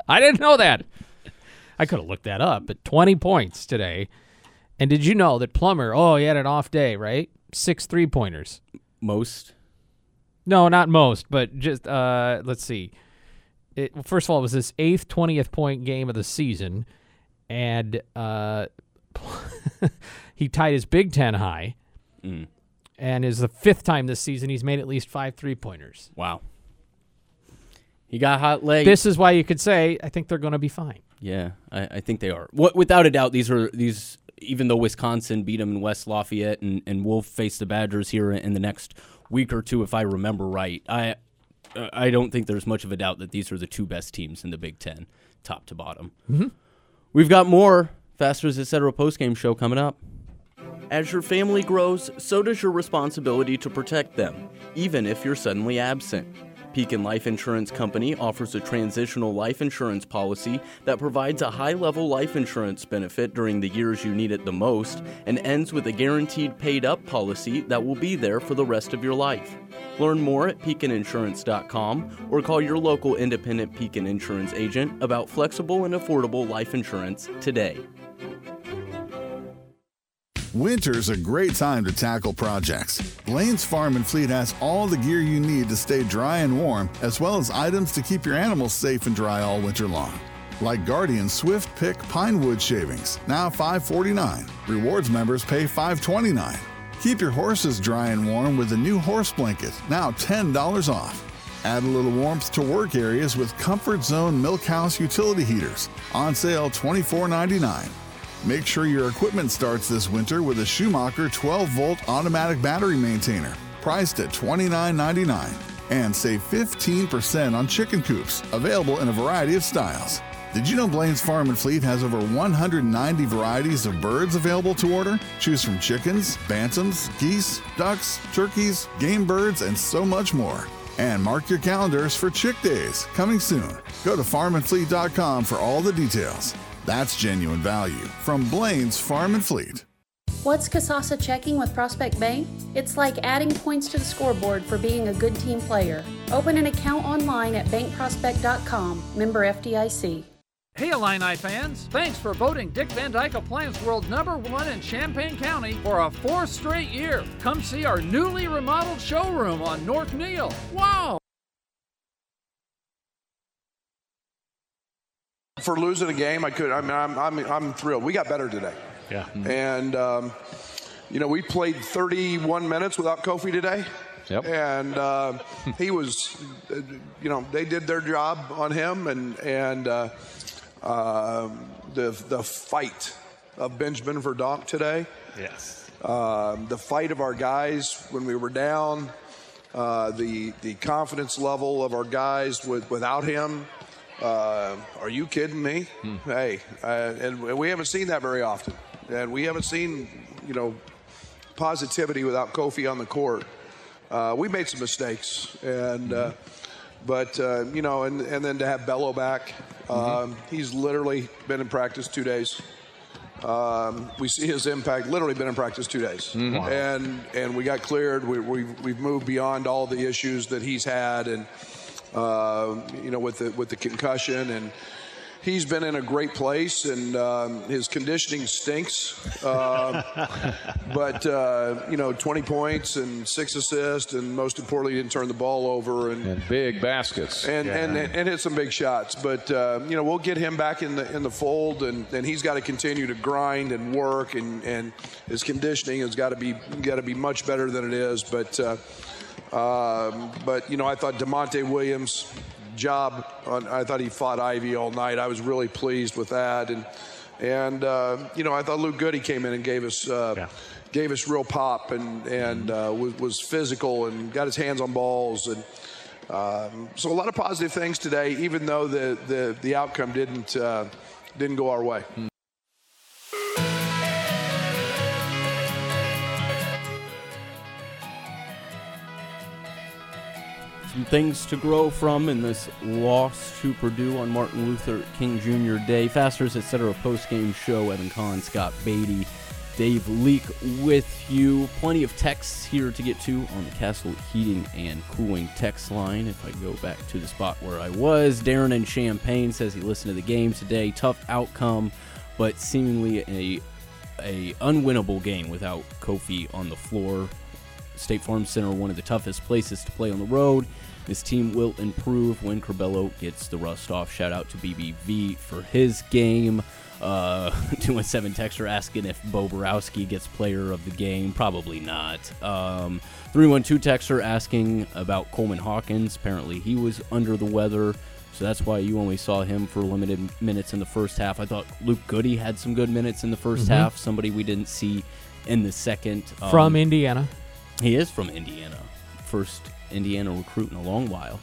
I didn't know that. I could have looked that up, but 20 points today. And did you know that Plummer? Oh, he had an off day, right? Six three pointers. Most. No, not most, but just uh, let's see. It, first of all, it was his eighth twentieth point game of the season, and uh, he tied his Big Ten high, Mm. and is the fifth time this season he's made at least five three pointers. Wow. He got hot legs. This is why you could say I think they're going to be fine. Yeah, I, I think they are. What, without a doubt, these are these. Even though Wisconsin beat them in West Lafayette, and, and we'll face the Badgers here in the next week or two, if I remember right. I uh, I don't think there's much of a doubt that these are the two best teams in the Big Ten, top to bottom. Mhm. We've got more Fasteners Etc. postgame show coming up. As your family grows, so does your responsibility to protect them, even if you're suddenly absent. Pekin Life Insurance Company offers a transitional life insurance policy that provides a high level life insurance benefit during the years you need it the most and ends with a guaranteed paid up policy that will be there for the rest of your life. Learn more at pekininsurance.com or call your local independent Pekin insurance agent about flexible and affordable life insurance today. Winter's a great time to tackle projects. Blaine's Farm and Fleet has all the gear you need to stay dry and warm, as well as items to keep your animals safe and dry all winter long. Like Guardian Swift Pick Pine Wood Shavings, now $5.49. Rewards members pay $5.29. Keep your horses dry and warm with a new horse blanket, now $10 off. Add a little warmth to work areas with Comfort Zone Milk House utility heaters, on sale $24.99. Make sure your equipment starts this winter with a Schumacher 12 volt automatic battery maintainer, priced at $29.99. And save 15% on chicken coops, available in a variety of styles. Did you know Blaine's Farm and Fleet has over 190 varieties of birds available to order? Choose from chickens, bantams, geese, ducks, turkeys, game birds, and so much more. And mark your calendars for Chick Days, coming soon. Go to farmandfleet.com for all the details. That's genuine value from Blaine's Farm and Fleet. What's Kasasa checking with Prospect Bank? It's like adding points to the scoreboard for being a good team player. Open an account online at bankprospect.com, member FDIC. Hey Illini fans, thanks for voting Dick Van Dyke Appliance World number one in Champaign County for a fourth straight year. Come see our newly remodeled showroom on North Neil. Wow! For losing a game, I could. I mean, I'm, I'm, I'm thrilled. We got better today. Yeah. And, um, you know, we played 31 minutes without Kofi today. Yep. And uh, he was, you know, they did their job on him, and and uh, uh, the the fight of Benjamin Verdonk today. Yes. Um, the fight of our guys when we were down, uh, the the confidence level of our guys with, without him. Uh, are you kidding me? Hey, uh, and we haven't seen that very often, and we haven't seen you know positivity without Kofi on the court. Uh, we made some mistakes, and uh, but uh, you know, and and then to have Bello back, um, he's literally been in practice two days. Um, we see his impact. Literally been in practice two days, Mhm. Wow. and and we got cleared. We, we've we've moved beyond all the issues that he's had, and uh, you know with the with the concussion and. He's been in a great place, and um, his conditioning stinks. Um, but uh, you know, 20 points and six assists, and most importantly, didn't turn the ball over and, And big baskets. and, Yeah. and and hit some big shots. But uh, you know, we'll get him back in the in the fold, and, and he's got to continue to grind and work, and, and his conditioning has got to be got to be much better than it is. But uh, um, but you know, I thought Da'Monte Williams job. On, I thought he fought Ivey all night. I was really pleased with that, and and uh, you know, I thought Luke Goode came in and gave us. Uh, Gave us real pop and and uh, was, was physical and got his hands on balls and um, so a lot of positive things today, even though the the, the outcome didn't uh, didn't go our way. Some things to grow from in this loss to Purdue on Martin Luther King Jr. Day. Fasteners, etc. Post game show. Evan Collins, Scott Beatty, Dave Leake with you. Plenty of texts here to get to on the Castle Heating and Cooling text line. If I go back to the spot where I was, Darren in Champaign says he listened to the game today. Tough outcome, but seemingly a a unwinnable game without Kofi on the floor. State Farm Center, one of the toughest places to play on the road. This team will improve when Curbelo gets the rust off. Shout out to BBV for his game. Uh, 217 Texter asking if Bo Boroski gets player of the game. Probably not. Um, 312 Texter asking about Coleman Hawkins. Apparently he was under the weather. So that's why you only saw him for limited minutes in the first half. I thought Luke Goode had some good minutes in the 1st Mhm. half. Somebody we didn't see in the second. From Um, Indiana. He is from Indiana. First Indiana recruit in a long while.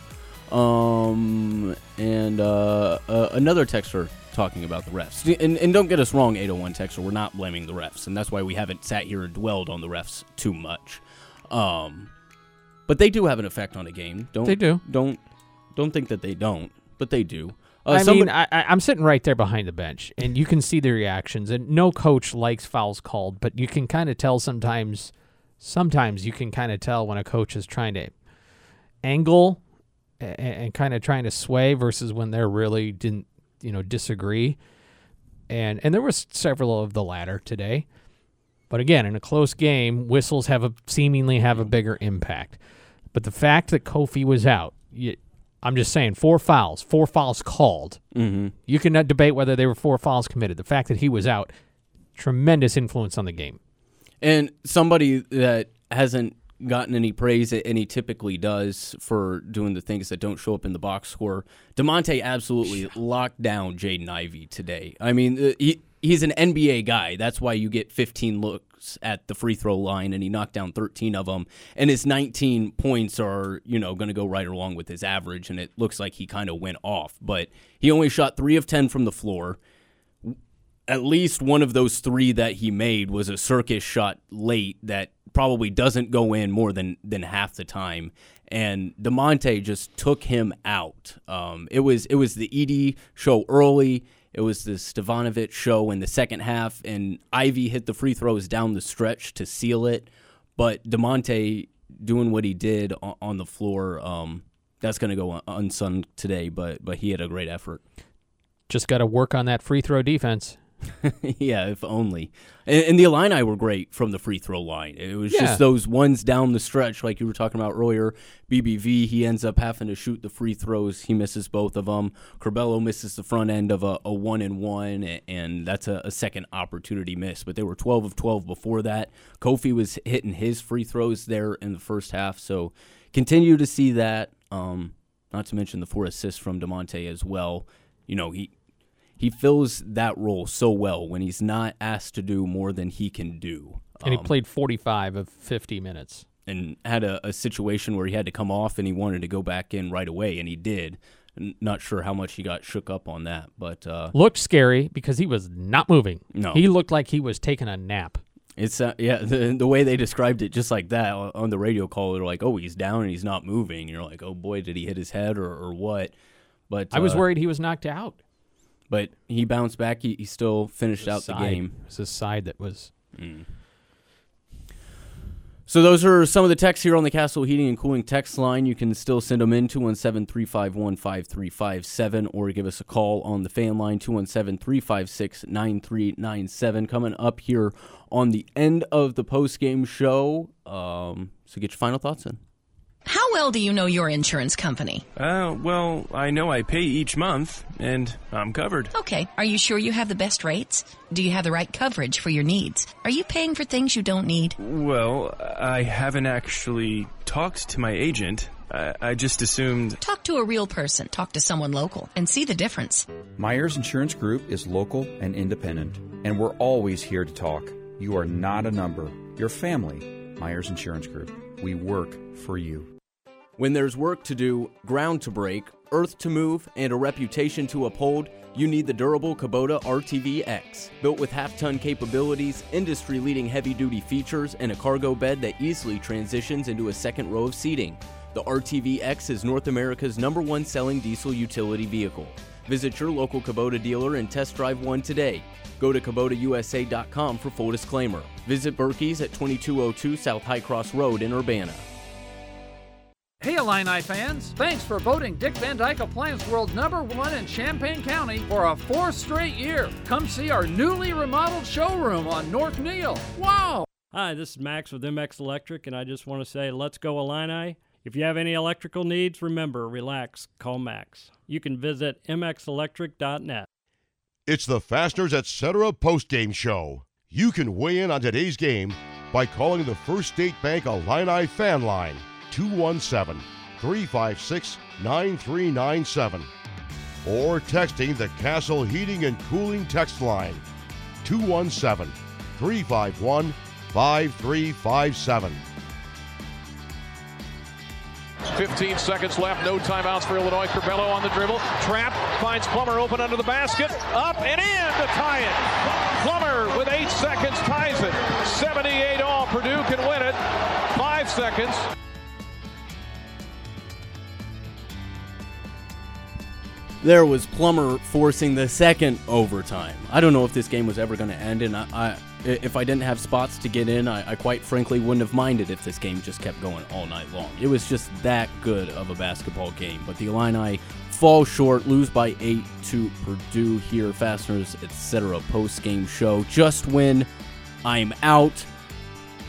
Um, and uh, uh, another texter talking about the refs. And, and don't get us wrong, 801 texter, we're not blaming the refs, and that's why we haven't sat here and dwelled on the refs too much. Um, but they do have an effect on a game. Don't They do. Don't don't think that they don't, but they do. Uh, I somebody- mean, I, I'm sitting right there behind the bench, and you can see the reactions. And no coach likes fouls called, but you can kind of tell sometimes. Sometimes you can kind of tell when a coach is trying to angle and, and kind of trying to sway versus when they're really didn't you know disagree. And and there was several of the latter today. But again, in a close game, whistles have a seemingly have a bigger impact. But the fact that Kofi was out, you, I'm just saying, four fouls, four fouls called. Mm-hmm. You cannot debate whether they were four fouls committed. The fact that he was out, tremendous influence on the game. And somebody that hasn't gotten any praise, and he typically does for doing the things that don't show up in the box score. Da'Monte absolutely locked down Jaden Ivey today. I mean, uh, he he's an NBA guy. That's why you get 15 looks at the free throw line, and he knocked down 13 of them. And his 19 points are, you know, going to go right along with his average. And it looks like he kind of went off, but he only shot three of 10 from the floor at least one of those three that he made was a circus shot late that probably doesn't go in more than than half the time. And Da'Monte just took him out. Um, it was it was the Edey show early. It was the Stefanovic show in the second half, and Ivey hit the free throws down the stretch to seal it. But Demonte doing what he did on, on the floor, um, that's going to go unsung today. But but he had a great effort. Just got to work on that free throw defense. yeah, if only. And, and the Illini were great from the free throw line. It was Yeah. just those ones down the stretch, like you were talking about earlier. BBV, he ends up having to shoot the free throws. He misses both of them. Curbelo misses the front end of a, a one and one, and that's a, a second opportunity miss. But they were 12 of 12 before that. Kofi was hitting his free throws there in the first half. So continue to see that. Um, not to mention the four assists from Da'Monte as well. You know, he he fills that role so well when he's not asked to do more than he can do. And he Um, played 45 of 50 minutes. and had a, a situation where he had to come off and he wanted to go back in right away, and he did. Not sure how much he got shook up on that, but uh, Looked scary because he was not moving. No. He looked like he was taking a nap. It's uh, yeah, the the way they described it, just like that on the radio call, they're like, "Oh, he's down and he's not moving." You're like, "Oh boy, did he hit his head or, or what?" But I was uh, worried he was knocked out. But he bounced back. He, he still finished out the game. It was his side that was. Mm. So those are some of the texts here on the Castle Heating and Cooling text line. You can still send them in 217-351-5357 or give us a call on the fan line 217-356-9397 coming up here on the end of the post-game show. Um, so get your final thoughts in. How well do you know your insurance company? Uh, well, I know I pay each month, and I'm covered. Okay, are you sure you have the best rates? Do you have the right coverage for your needs? Are you paying for things you don't need? Well, I haven't actually talked to my agent. I, I just assumed. Talk to a real person, talk to someone local, and see the difference. Myers Insurance Group is local and independent, and we're always here to talk. You are not a number, you're family. Myers Insurance Group. We work for you. When there's work to do, ground to break, earth to move, and a reputation to uphold, you need the durable Kubota RTV X. Built with half ton capabilities, industry leading heavy duty features, and a cargo bed that easily transitions into a second row of seating. The RTV X is North America's number one selling diesel utility vehicle. Visit your local Kubota dealer and test drive one today. Go to KubotaUSA.com for full disclaimer. Visit Birkey's at 2202 South High Cross Road in Urbana. Hey Illini fans, thanks for voting Dick Van Dyke Appliance World number one in Champaign County for a fourth straight year. Come see our newly remodeled showroom on North Neil. Wow! Hi, this is Max with MX Electric, and I just want to say, let's go Illini. If you have any electrical needs, remember, relax, call Max. You can visit mxelectric.net. It's the Fasteners Etc. postgame show. You can weigh in on today's game by calling the First State Bank Illini fan line 217 356 9397 or texting the Castle Heating and Cooling text line 217 351 5357. 15 seconds left, no timeouts for Illinois. Curbelo on the dribble. Trap finds Plummer open under the basket. Up and in to tie it. Plummer with eight seconds ties it. 78 all. Purdue can win it. Five seconds. There was Plummer forcing the second overtime. I don't know if this game was ever going to end, and I, I, if I didn't have spots to get in, I, I quite frankly wouldn't have minded if this game just kept going all night long. It was just that good of a basketball game. But the Illini fall short, lose by eight to Purdue here. Fasteners, etc. Post game show. Just when I'm out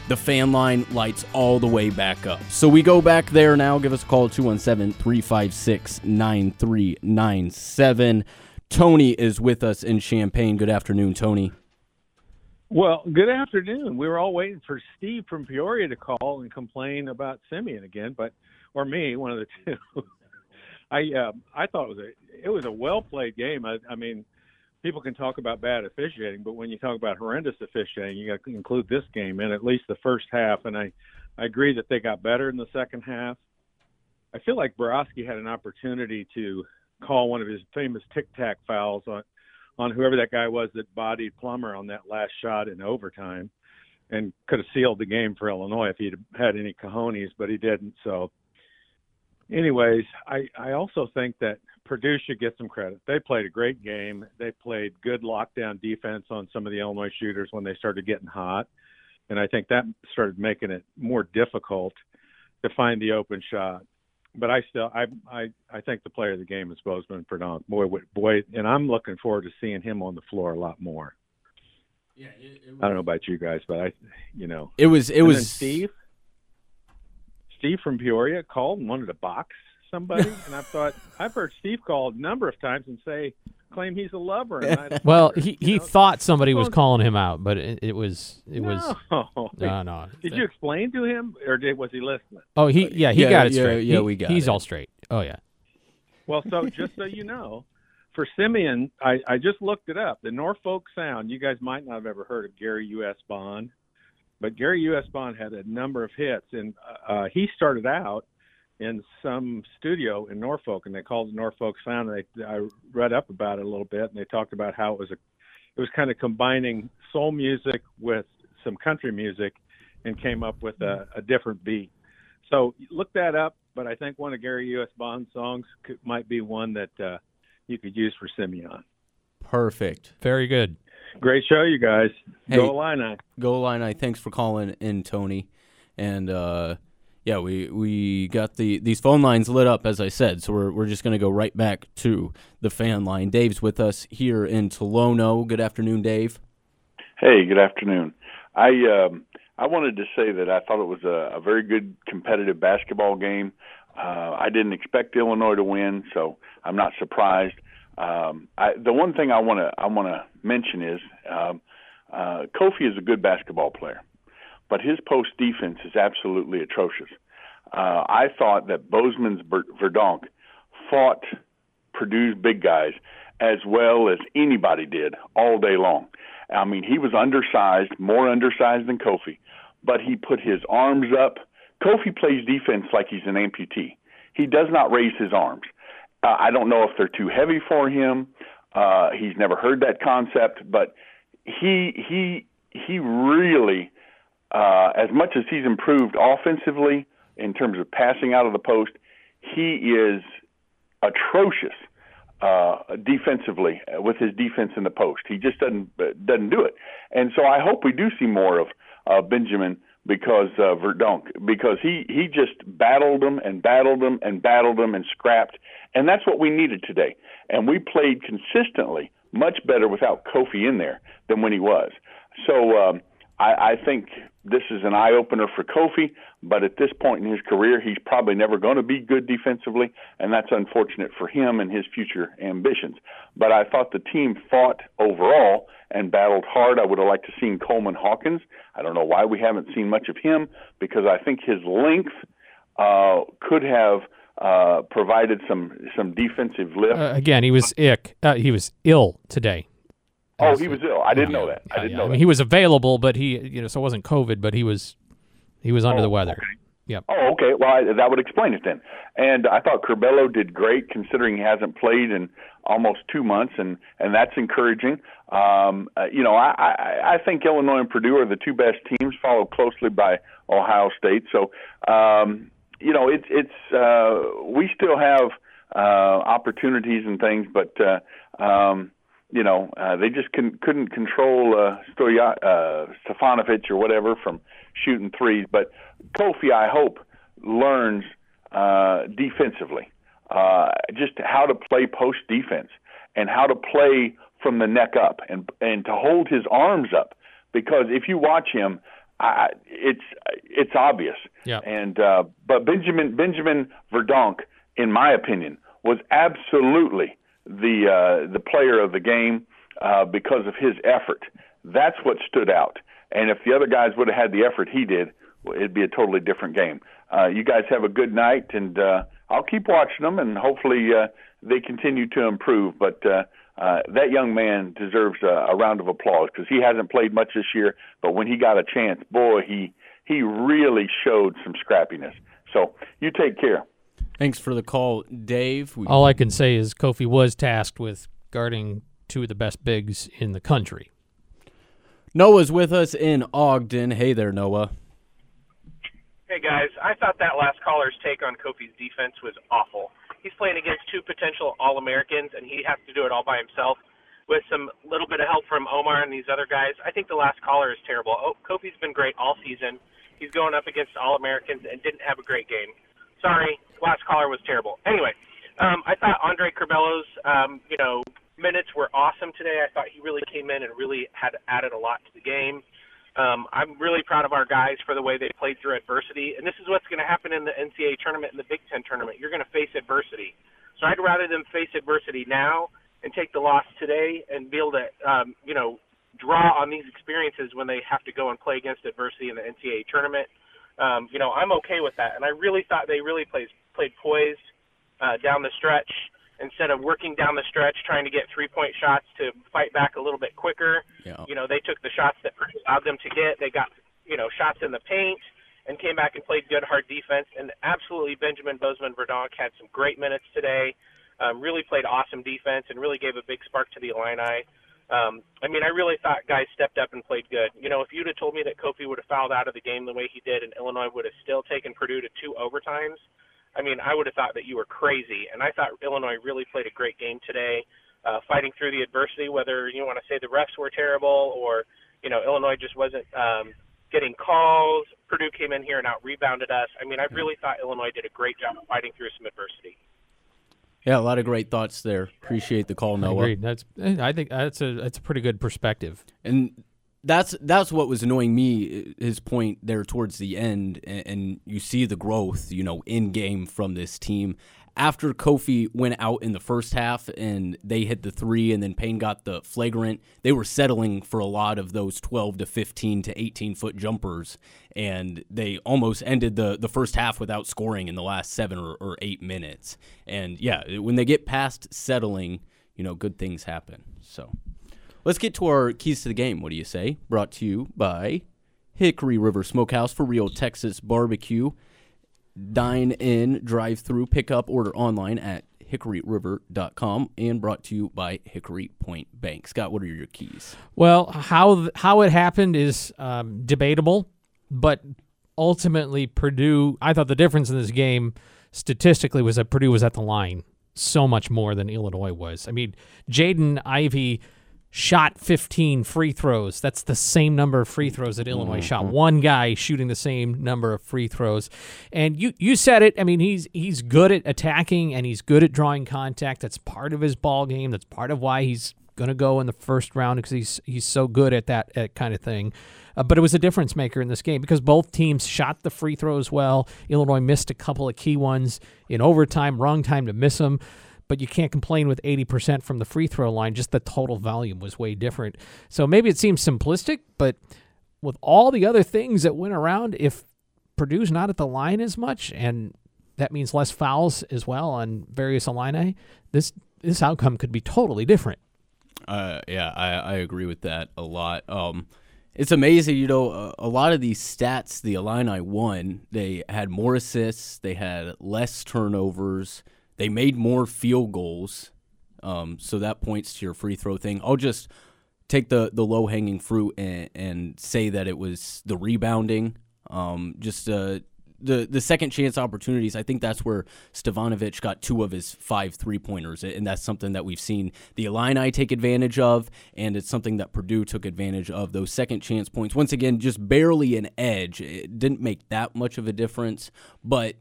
the fan line lights all the way back up. So we go back there now. Give us a call 217 356 9397. Tony is with us in Champaign. Good afternoon, Tony. Well, good afternoon. We were all waiting for Steve from Peoria to call and complain about Simeon again, but or me, one of the two. I uh, I thought it was a it was a well played game. I, I mean, people can talk about bad officiating, but when you talk about horrendous officiating, you got to include this game in at least the first half. And I, I agree that they got better in the second half. I feel like Boroski had an opportunity to call one of his famous tic tac fouls on, on whoever that guy was that bodied Plummer on that last shot in overtime, and could have sealed the game for Illinois if he'd had any cojones, but he didn't. So, anyways, I I also think that Purdue should get some credit. They played a great game. They played good lockdown defense on some of the Illinois shooters when they started getting hot. And I think that started making it more difficult to find the open shot. But I still, I, I, I think the player of the game is Bosmans-Verdonk. Boy, boy, and I'm looking forward to seeing him on the floor a lot more. Yeah, it, it I don't know about you guys, but I, you know, it was, it and was Steve. Steve from Peoria called and wanted to box somebody, and I thought I've heard Steve call a number of times and say claim he's a lover. And I, Well, he, he thought somebody was calling him out, but it, it was it was no, no no. Did you explain to him, or did was he listening? Oh, he yeah he Yeah, got it yeah, straight. yeah, He- we got He's it. all straight. Oh yeah. Well, so just so you know, for Simeon, I, I just looked it up. The Norfolk Sound. You guys might not have ever heard of Gary U.S. Bond, but Gary U.S. Bond had a number of hits, and uh, he started out in some studio in Norfolk, and they called it Norfolk Sound. And they, I read up about it a little bit, and they talked about how it was a, it was kind of combining soul music with some country music, and came up with a, a different beat. So look that up. But I think one of Gary U.S. Bond's songs could, might be one that uh, you could use for Simeon. perfect. Very good. Great show, you guys. Hey, Go Illini. Go Illini. Thanks for calling in, Tony. And uh, yeah, we we got the these phone lines lit up as I said, so we're we're just gonna go right back to the fan line. Dave's with us here in Tolono. Good afternoon, Dave. Hey, good afternoon. I um, I wanted to say that I thought it was a, a very good competitive basketball game. Uh, I didn't expect Illinois to win, so I'm not surprised. Um, I, the one thing I want to I want to mention is um, uh, Kofi is a good basketball player, but his post defense is absolutely atrocious. Uh, I thought that Bozeman's Verdonk fought Purdue's big guys as well as anybody did all day long. I mean, he was undersized, more undersized than Kofi, but he put his arms up. Kofi plays defense like he's an amputee. He does not raise his arms. Uh, I don't know if they're too heavy for him. Uh, he's never heard that concept, but he he he really, uh, as much as he's improved offensively in terms of passing out of the post, he is atrocious uh, defensively uh, with his defense in the post. He just doesn't uh, doesn't do it. And so I hope we do see more of uh, Benjamin because uh, Verdonk because he he just battled them and battled them and battled them and scrapped, and that's what we needed today. And we played consistently much better without Kofi in there than when he was. So um, I, I think this is an eye opener for Kofi, but at this point in his career, he's probably never going to be good defensively, and that's unfortunate for him and his future ambitions. But I thought the team fought overall and battled hard. I would have liked to seen Coleman Hawkins. I don't know why we haven't seen much of him because I think his length uh, could have uh, provided some some defensive lift. Uh, again, he was ick. Uh, he was ill today. Oh, he was ill. I didn't know that. I didn't Yeah, know I that. mean, he was available, but he, you know, so it wasn't COVID, but he was, he was under the weather. Yep. Oh, okay. Well, I, that would explain it then. And I thought Curbelo did great considering he hasn't played in almost two months, and and that's encouraging. Um, uh, you know, I, I I think Illinois and Purdue are the two best teams, followed closely by Ohio State. So, um, you know, it's it's uh, we still have uh, opportunities and things, but uh, um, you know, uh, they just couldn't control uh, Stoya, uh, Stefanovic or whatever from shooting threes. But Kofi, I hope, learns uh, defensively, uh, just how to play post defense and how to play from the neck up and and to hold his arms up. Because if you watch him, I, it's it's obvious. Yeah. And uh, but Benjamin Benjamin Verdonk, in my opinion, was absolutely the uh, the player of the game uh, because of his effort. That's what stood out. And if the other guys would have had the effort he did, it'd be a totally different game. Uh, you guys have a good night, and uh, I'll keep watching them, and hopefully uh, they continue to improve. But uh, uh, that young man deserves a, a round of applause because he hasn't played much this year, but when he got a chance, boy, he he really showed some scrappiness. So you take care. Thanks for the call, Dave. We, All I can say is Kofi was tasked with guarding two of the best bigs in the country. Noah's with us in Ogden. Hey there, Noah. Hey guys, I thought that last caller's take on Kofi's defense was awful. He's playing against two potential All Americans, and he has to do it all by himself with some little bit of help from Omar and these other guys. I think the last caller is terrible. Oh, Kofi's been great all season. He's going up against All Americans and didn't have a great game. Sorry, last caller was terrible. Anyway, um, I thought Andre Curbelo's, um, you know, minutes were awesome today. I thought he really came in and really had added a lot to the game. Um, I'm really proud of our guys for the way they played through adversity, and this is what's going to happen in the NCAA tournament and the Big Ten tournament. You're going to face adversity, so I'd rather them face adversity now and take the loss today and be able to, um, you know, draw on these experiences when they have to go and play against adversity in the NCAA tournament. Um, you know, I'm okay with that, and I really thought they really played played poised uh, down the stretch instead of working down the stretch trying to get three point shots to fight back a little bit quicker. Yeah. You know, they took the shots that allowed them to get. They got, you know, shots in the paint and came back and played good hard defense. And absolutely, Benjamin Bosmans-Verdonk had some great minutes today. Um, really played awesome defense and really gave a big spark to the Illini. Um, I mean, I really thought guys stepped up and played good. You know, if you'd have told me that Kofi would have fouled out of the game the way he did and Illinois would have still taken Purdue to two overtimes, I mean, I would have thought that you were crazy. And I thought Illinois really played a great game today, uh, fighting through the adversity. Whether you want to say the refs were terrible or you know Illinois just wasn't um, getting calls, Purdue came in here and out rebounded us. I mean, I really thought Illinois did a great job of fighting through some adversity. Yeah, a lot of great thoughts there. Appreciate the call, I Noah. agree. That's I think that's a that's a pretty good perspective. And that's that's what was annoying me. Uh, his point there towards the end, and, and you see the growth, you know, in game from this team. After Kofi went out in the first half and they hit the three, and then Payne got the flagrant, they were settling for a lot of those 12 to 15 to 18 foot jumpers, and they almost ended the, the first half without scoring in the last seven or, or eight minutes. And yeah, when they get past settling, you know, good things happen. So. Let's get to our keys to the game. What do you say? Brought to you by Hickory River Smokehouse for Real Texas Barbecue. Dine in, drive through, pick up, order online at hickoryriver.com and brought to you by Hickory Point Bank. Scott, what are your keys? Well, how th- how it happened is um, debatable, but ultimately Purdue. I thought the difference in this game statistically was that Purdue was at the line so much more than Illinois was. I mean, Jaden Ivey shot 15 free throws. That's the same number of free throws that Illinois shot. One guy shooting the same number of free throws. And you you said it. I mean, he's he's good at attacking and he's good at drawing contact. That's part of his ball game. That's part of why he's going to go in the first round because he's he's so good at that at kind of thing. Uh, but it was a difference maker in this game because both teams shot the free throws well. Illinois missed a couple of key ones in overtime, wrong time to miss them but you can't complain with 80% from the free throw line. Just the total volume was way different. So maybe it seems simplistic, but with all the other things that went around, if Purdue's not at the line as much, and that means less fouls as well on various Illini, this this outcome could be totally different. Uh, yeah, I, I agree with that a lot. Um, it's amazing, you know, a, a, lot of these stats the Illini won, they had more assists, they had less turnovers, they made more field goals, um, so that points to your free throw thing. I'll just take the the low hanging fruit and, and say that it was the rebounding. Um, just uh, the the second chance opportunities. I think that's where Stefanovic got two of his five three pointers, and that's something that we've seen the Illini take advantage of, and it's something that Purdue took advantage of. Those second chance points, once again, just barely an edge. It didn't make that much of a difference, but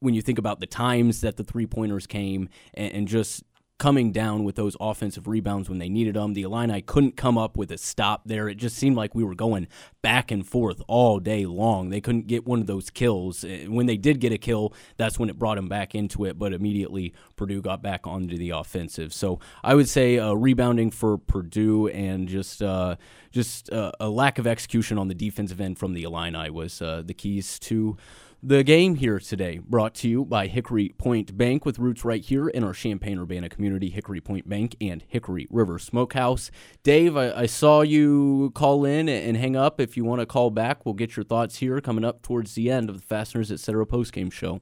when you think about the times that the three pointers came and, and, just coming down with those offensive rebounds when they needed them, the Illini couldn't come up with a stop there. It just seemed like we were going back and forth all day long. They couldn't get one of those kills. When they did get a kill, that's when it brought them back into it, but immediately Purdue got back onto the offensive. So I would say uh, rebounding for Purdue and just uh, just uh, a lack of execution on the defensive end from the Illini was uh, the keys to the game here today, brought to you by Hickory Point Bank, with roots right here in our Champaign Urbana community, Hickory Point Bank and Hickory River Smokehouse. Dave, I, I saw you call in and hang up. If you want to call back, we'll get your thoughts here coming up towards the end of the Fasteners Etc. postgame show.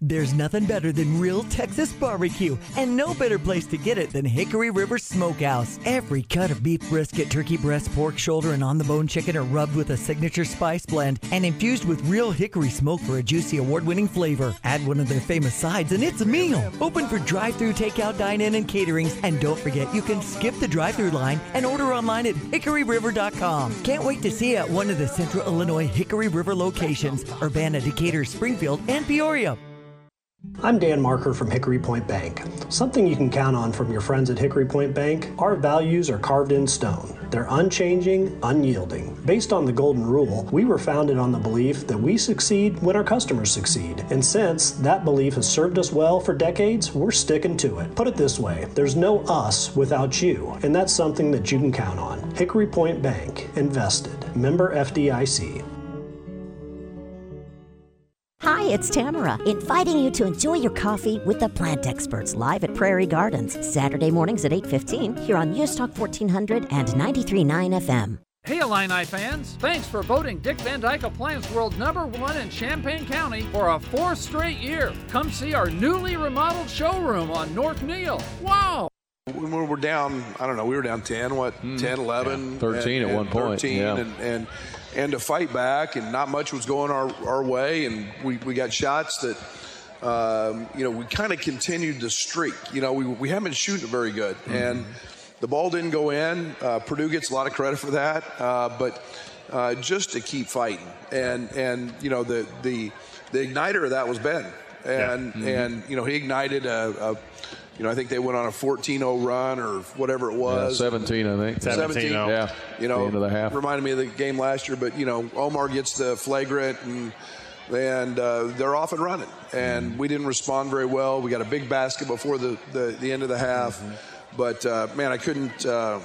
There's nothing better than real Texas barbecue, and no better place to get it than Hickory River Smokehouse. Every cut of beef brisket, turkey breast, pork shoulder, and on the bone chicken are rubbed with a signature spice blend and infused with real hickory smoke for a juicy award winning flavor. Add one of their famous sides, and it's a meal. Open for drive through, takeout, dine in, and caterings. And don't forget, you can skip the drive through line and order online at hickoryriver.com. Can't wait to see you at one of the Central Illinois Hickory River locations Urbana, Decatur, Springfield, and Peoria. I'm Dan Marker from Hickory Point Bank. Something you can count on from your friends at Hickory Point Bank our values are carved in stone. They're unchanging, unyielding. Based on the Golden Rule, we were founded on the belief that we succeed when our customers succeed. And since that belief has served us well for decades, we're sticking to it. Put it this way there's no us without you, and that's something that you can count on. Hickory Point Bank, invested, member FDIC. Hi, it's Tamara, inviting you to enjoy your coffee with the plant experts live at Prairie Gardens, Saturday mornings at 8.15 here on News Talk 1400 and 93.9 FM. Hey Illini fans, thanks for voting Dick Van Dyke Appliance World number one in Champaign County for a fourth straight year. Come see our newly remodeled showroom on North Neil. Wow! When we were down, I don't know, we were down 10, what, mm. 10, 11? Yeah, 13 and, at one point. 13, yeah. and, and and to fight back, and not much was going our, our way, and we, we got shots that, um, you know, we kind of continued the streak. You know, we, we haven't been shooting very good, mm-hmm. and the ball didn't go in. Uh, Purdue gets a lot of credit for that, uh, but uh, just to keep fighting, and and you know the the the igniter of that was Ben, and yeah. mm-hmm. and you know he ignited a, a you know, I think they went on a 14-0 run or whatever it was. Yeah, 17, I think. 17, yeah. You know, the end of the half. reminded me of the game last year. But you know, Omar gets the flagrant and and uh, they're off and running. And mm-hmm. we didn't respond very well. We got a big basket before the the, the end of the half. Mm-hmm. But uh, man, I couldn't. Uh,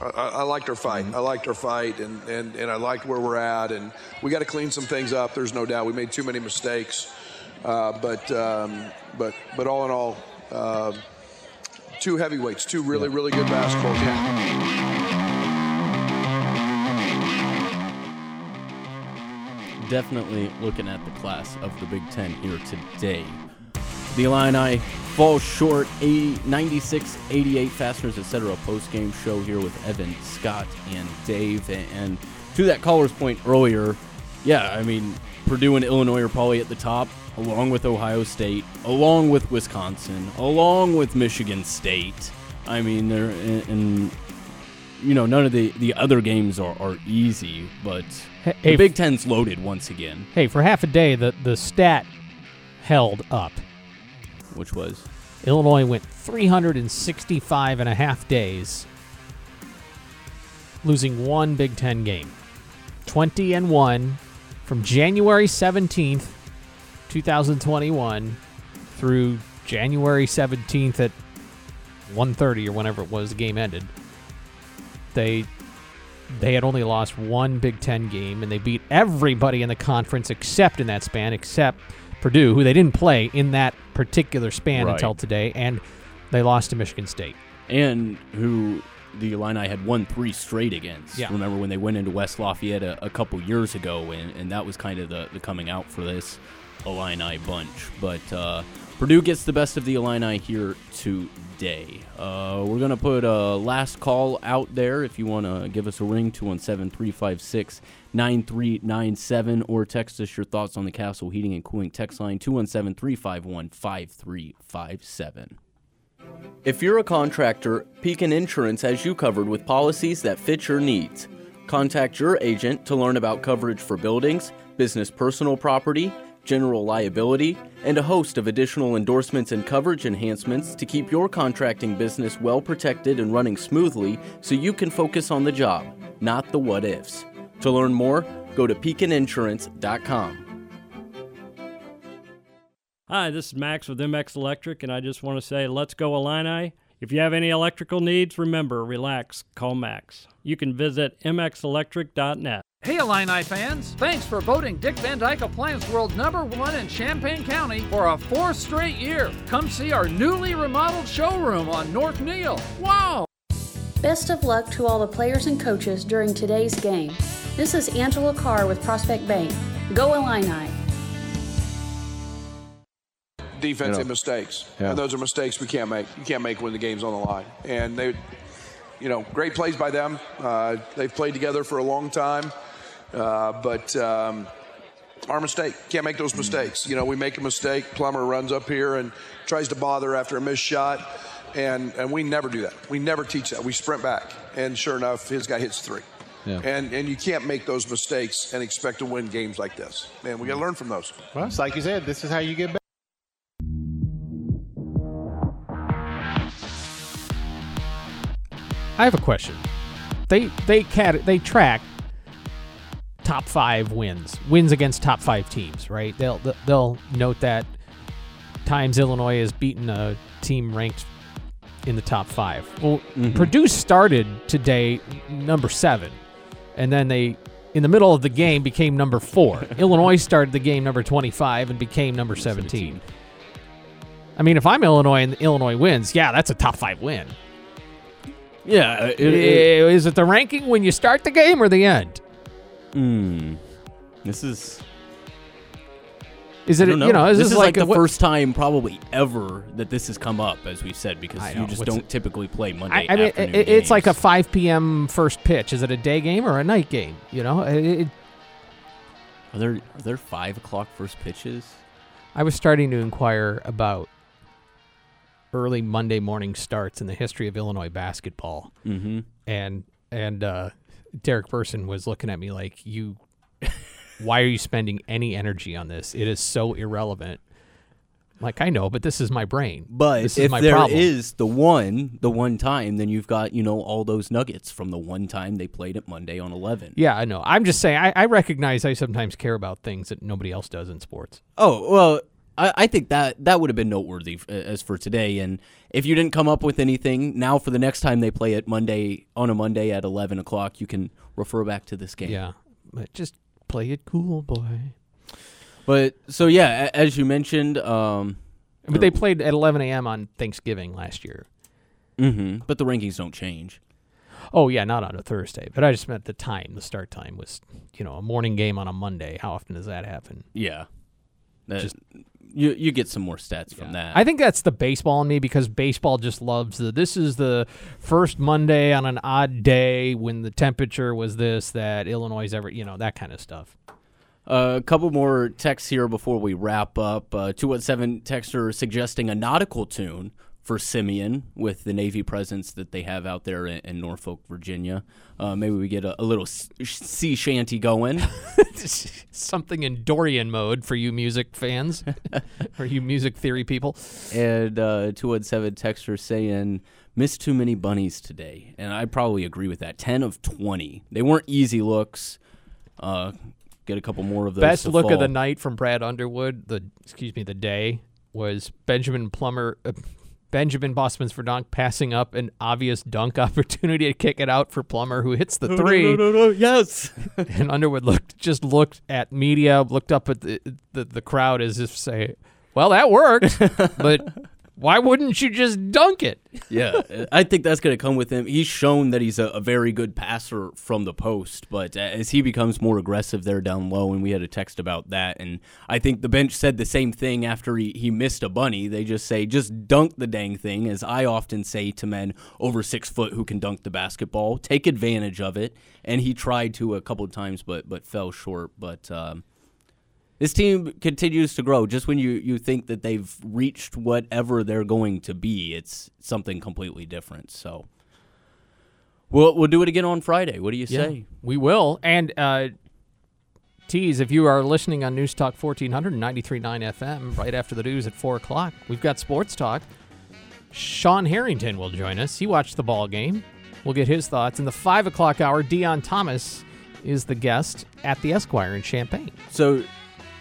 I, I, liked our fight. Mm-hmm. I liked our fight, and, and, and I liked where we're at. And we got to clean some things up. There's no doubt. We made too many mistakes. Uh, but um, but but all in all, uh, two heavyweights, two really, really good basketball teams. Definitely looking at the class of the Big Ten here today. The Illini fall short 96 88 Fasteners, etc. Post game show here with Evan, Scott, and Dave. And to that caller's point earlier, yeah, I mean, Purdue and Illinois are probably at the top along with Ohio State, along with Wisconsin, along with Michigan State. I mean, they're in, in you know, none of the, the other games are, are easy, but Hey, the Big Ten's loaded once again, Hey, for half a day, the, the stat held up. which was Illinois went 365 and a half days, losing one Big Ten game. 20 and 1 from January 17th, 2021 through January 17th at 1:30 or whenever it was the game ended. They they had only lost one Big Ten game, and they beat everybody in the conference except in that span, except Purdue, who they didn't play in that particular span Right. until today, and they lost to Michigan State. and who the Illini had won three straight against. Yeah. Remember when they went into West Lafayette a, a couple years ago, and, and that was kind of the, the coming out for this Illini bunch. But uh, Purdue gets the best of the Illini here today. Uh, we're going to put a last call out there if you want to give us a ring 217 356 9397 or text us your thoughts on the Castle Heating and Cooling text line 217 351 5357. If you're a contractor, Pekin Insurance has you covered with policies that fit your needs. Contact your agent to learn about coverage for buildings, business personal property, general liability, and a host of additional endorsements and coverage enhancements to keep your contracting business well protected and running smoothly so you can focus on the job, not the what ifs. To learn more, go to pekininsurance.com. Hi, this is Max with MX Electric, and I just want to say, let's go Illini. If you have any electrical needs, remember, relax, call Max. You can visit mxelectric.net. Hey Illini fans, thanks for voting Dick Van Dyke Appliance World number one in Champaign County for a fourth straight year. Come see our newly remodeled showroom on North Neil. Wow! Best of luck to all the players and coaches during today's game. This is Angela Carr with Prospect Bank. Go Illini! defensive You know. mistakes, Yeah. and those are mistakes we can't make. You can't make when the game's on the line. And they, you know, great plays by them. Uh, they've played together for a long time, but um, our mistake can't make those mistakes. You know, we make a mistake. Plummer runs up here and tries to bother after a missed shot, and and we never do that. We never teach that. We sprint back, and sure enough, his guy hits three. Yeah. And and you can't make those mistakes and expect to win games like this. Man, we got to learn from those. Well, it's like you said, this is how you get better. I have a question. They they cat they track top five wins, wins against top five teams, right? They'll they'll note that times Illinois has beaten a team ranked in the top five. Well, Mhm. Purdue started today number seven, and then they in the middle of the game became number four. Illinois started the game number twenty five and became number seventeen. I mean, if I'm Illinois and Illinois wins, yeah, that's a top five win. Yeah, it- it- is it the ranking when you start the game or the end? Hmm. This is. Is it you know? Is this this is like like, the what- first time probably ever that this has come up, as we've said, because you just What's don't it- typically play Monday I mean, afternoon it, it's like a 5 p.m. first pitch. Is it a day game or a night game? You know, It- Are there are there five o'clock first pitches? I was starting to inquire about early Monday morning starts in the history of Illinois basketball, Mhm. and and uh, Derek Burson was looking at me like, "You, why are you spending any energy on this? It is so irrelevant." Like I know, but this is my brain. But this is if my there problem. is the one, the one time, then you've got you know all those nuggets from the one time they played it Monday on eleven. Yeah, I know. I'm just saying. I, I recognize I sometimes care about things that nobody else does in sports. Oh well, I, I think that that would have been noteworthy f- as for today. And if you didn't come up with anything, now for the next time they play it Monday on a Monday at eleven o'clock, you can refer back to this game. Yeah, but just play it cool, boy. But so yeah, a- as you mentioned, um, But they played at 11 a.m. on Thanksgiving last year. Mm-hmm. But the rankings don't change. Oh yeah, not on a Thursday, but I just meant the time. The start time was, you know, a morning game on a Monday. How often does that happen? Yeah, That- Just- you you get some more stats from that. I think that's the baseball in me because baseball just loves the. This is the first Monday on an odd day when the temperature was this that Illinois ever, you know, that kind of stuff. Uh, a couple more texts here before we wrap up. Uh, 217 texter suggesting a nautical tune for Simeon with the Navy presence that they have out there in, in Norfolk, Virginia. Uh, maybe we get a, a little sea shanty going. Something in Dorian mode for you music fans or you music theory people. And uh, 217 texter saying, missed too many bunnies today. And I probably agree with that. 10 of 20. They weren't easy looks. Uh, get a couple more of those. Best look of the night from Brad Underwood, the excuse me, the day was Benjamin Plummer, uh, Benjamin Bosmans-Verdonk passing up an obvious dunk opportunity to kick it out for Plummer, who hits the three. no, no, no, yes. and Underwood looked just looked at media, looked up at the the, the crowd as if to say, "Well, that worked, but why wouldn't you just dunk it?" yeah, I think that's going to come with him. He's shown that he's a, a very good passer from the post, but as he becomes more aggressive there down low, and we had a text about that, and I think the bench said the same thing after he, he missed a bunny. They just say, just dunk the dang thing, as I often say to men over six foot who can dunk the basketball. Take advantage of it, and he tried to a couple of times, but but fell short. But um, this team continues to grow. Just when you, you think that they've reached whatever they're going to be, it's something completely different. So we'll we'll do it again on Friday. What do you Yeah, say? we will. And uh, tease, if you are listening on News Talk 1400 and 93.9 FM, right after the news at 4 o'clock, we've got Sports Talk. Sean Harrington will join us. He watched the ball game. We'll get his thoughts. In the 5 o'clock hour, Deon Thomas is the guest at the Esquire in Champaign. So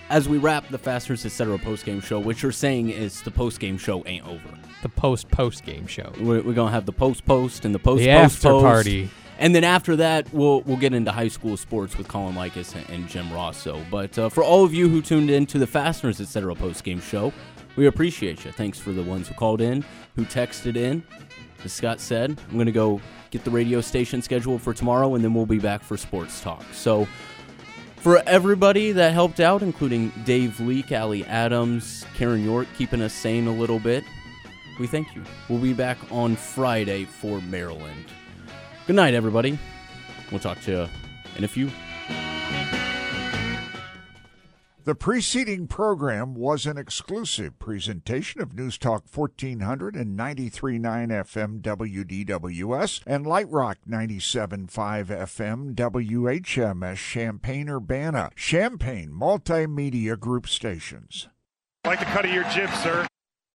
as we wrap the Fasteners Etc. post game show, what you're saying is the post game show ain't over. The post post game show. We're, we're gonna have the post post and the post The post after post. party. And then after that, we'll we'll get into high school sports with Colin Likas and, and Jim Rosso. But uh, for all of you who tuned in to the Fasteners Etc. post game show, we appreciate you. Thanks for the ones who called in, who texted in. As Scott said, I'm going to go get the radio station scheduled for tomorrow, and then we'll be back for sports talk. So for everybody that helped out, including Dave Leake, Ali Adams, Karen York, keeping us sane a little bit, we thank you. We'll be back on Friday for Maryland. Good night, everybody. We'll talk to you in a few. The preceding program was an exclusive presentation of News Talk 1400 and 93.9 FM WDWS and Light Rock 97.5 FM WHMS Champaign Urbana, Champaign Multimedia Group Stations. like the cut of your jib, sir.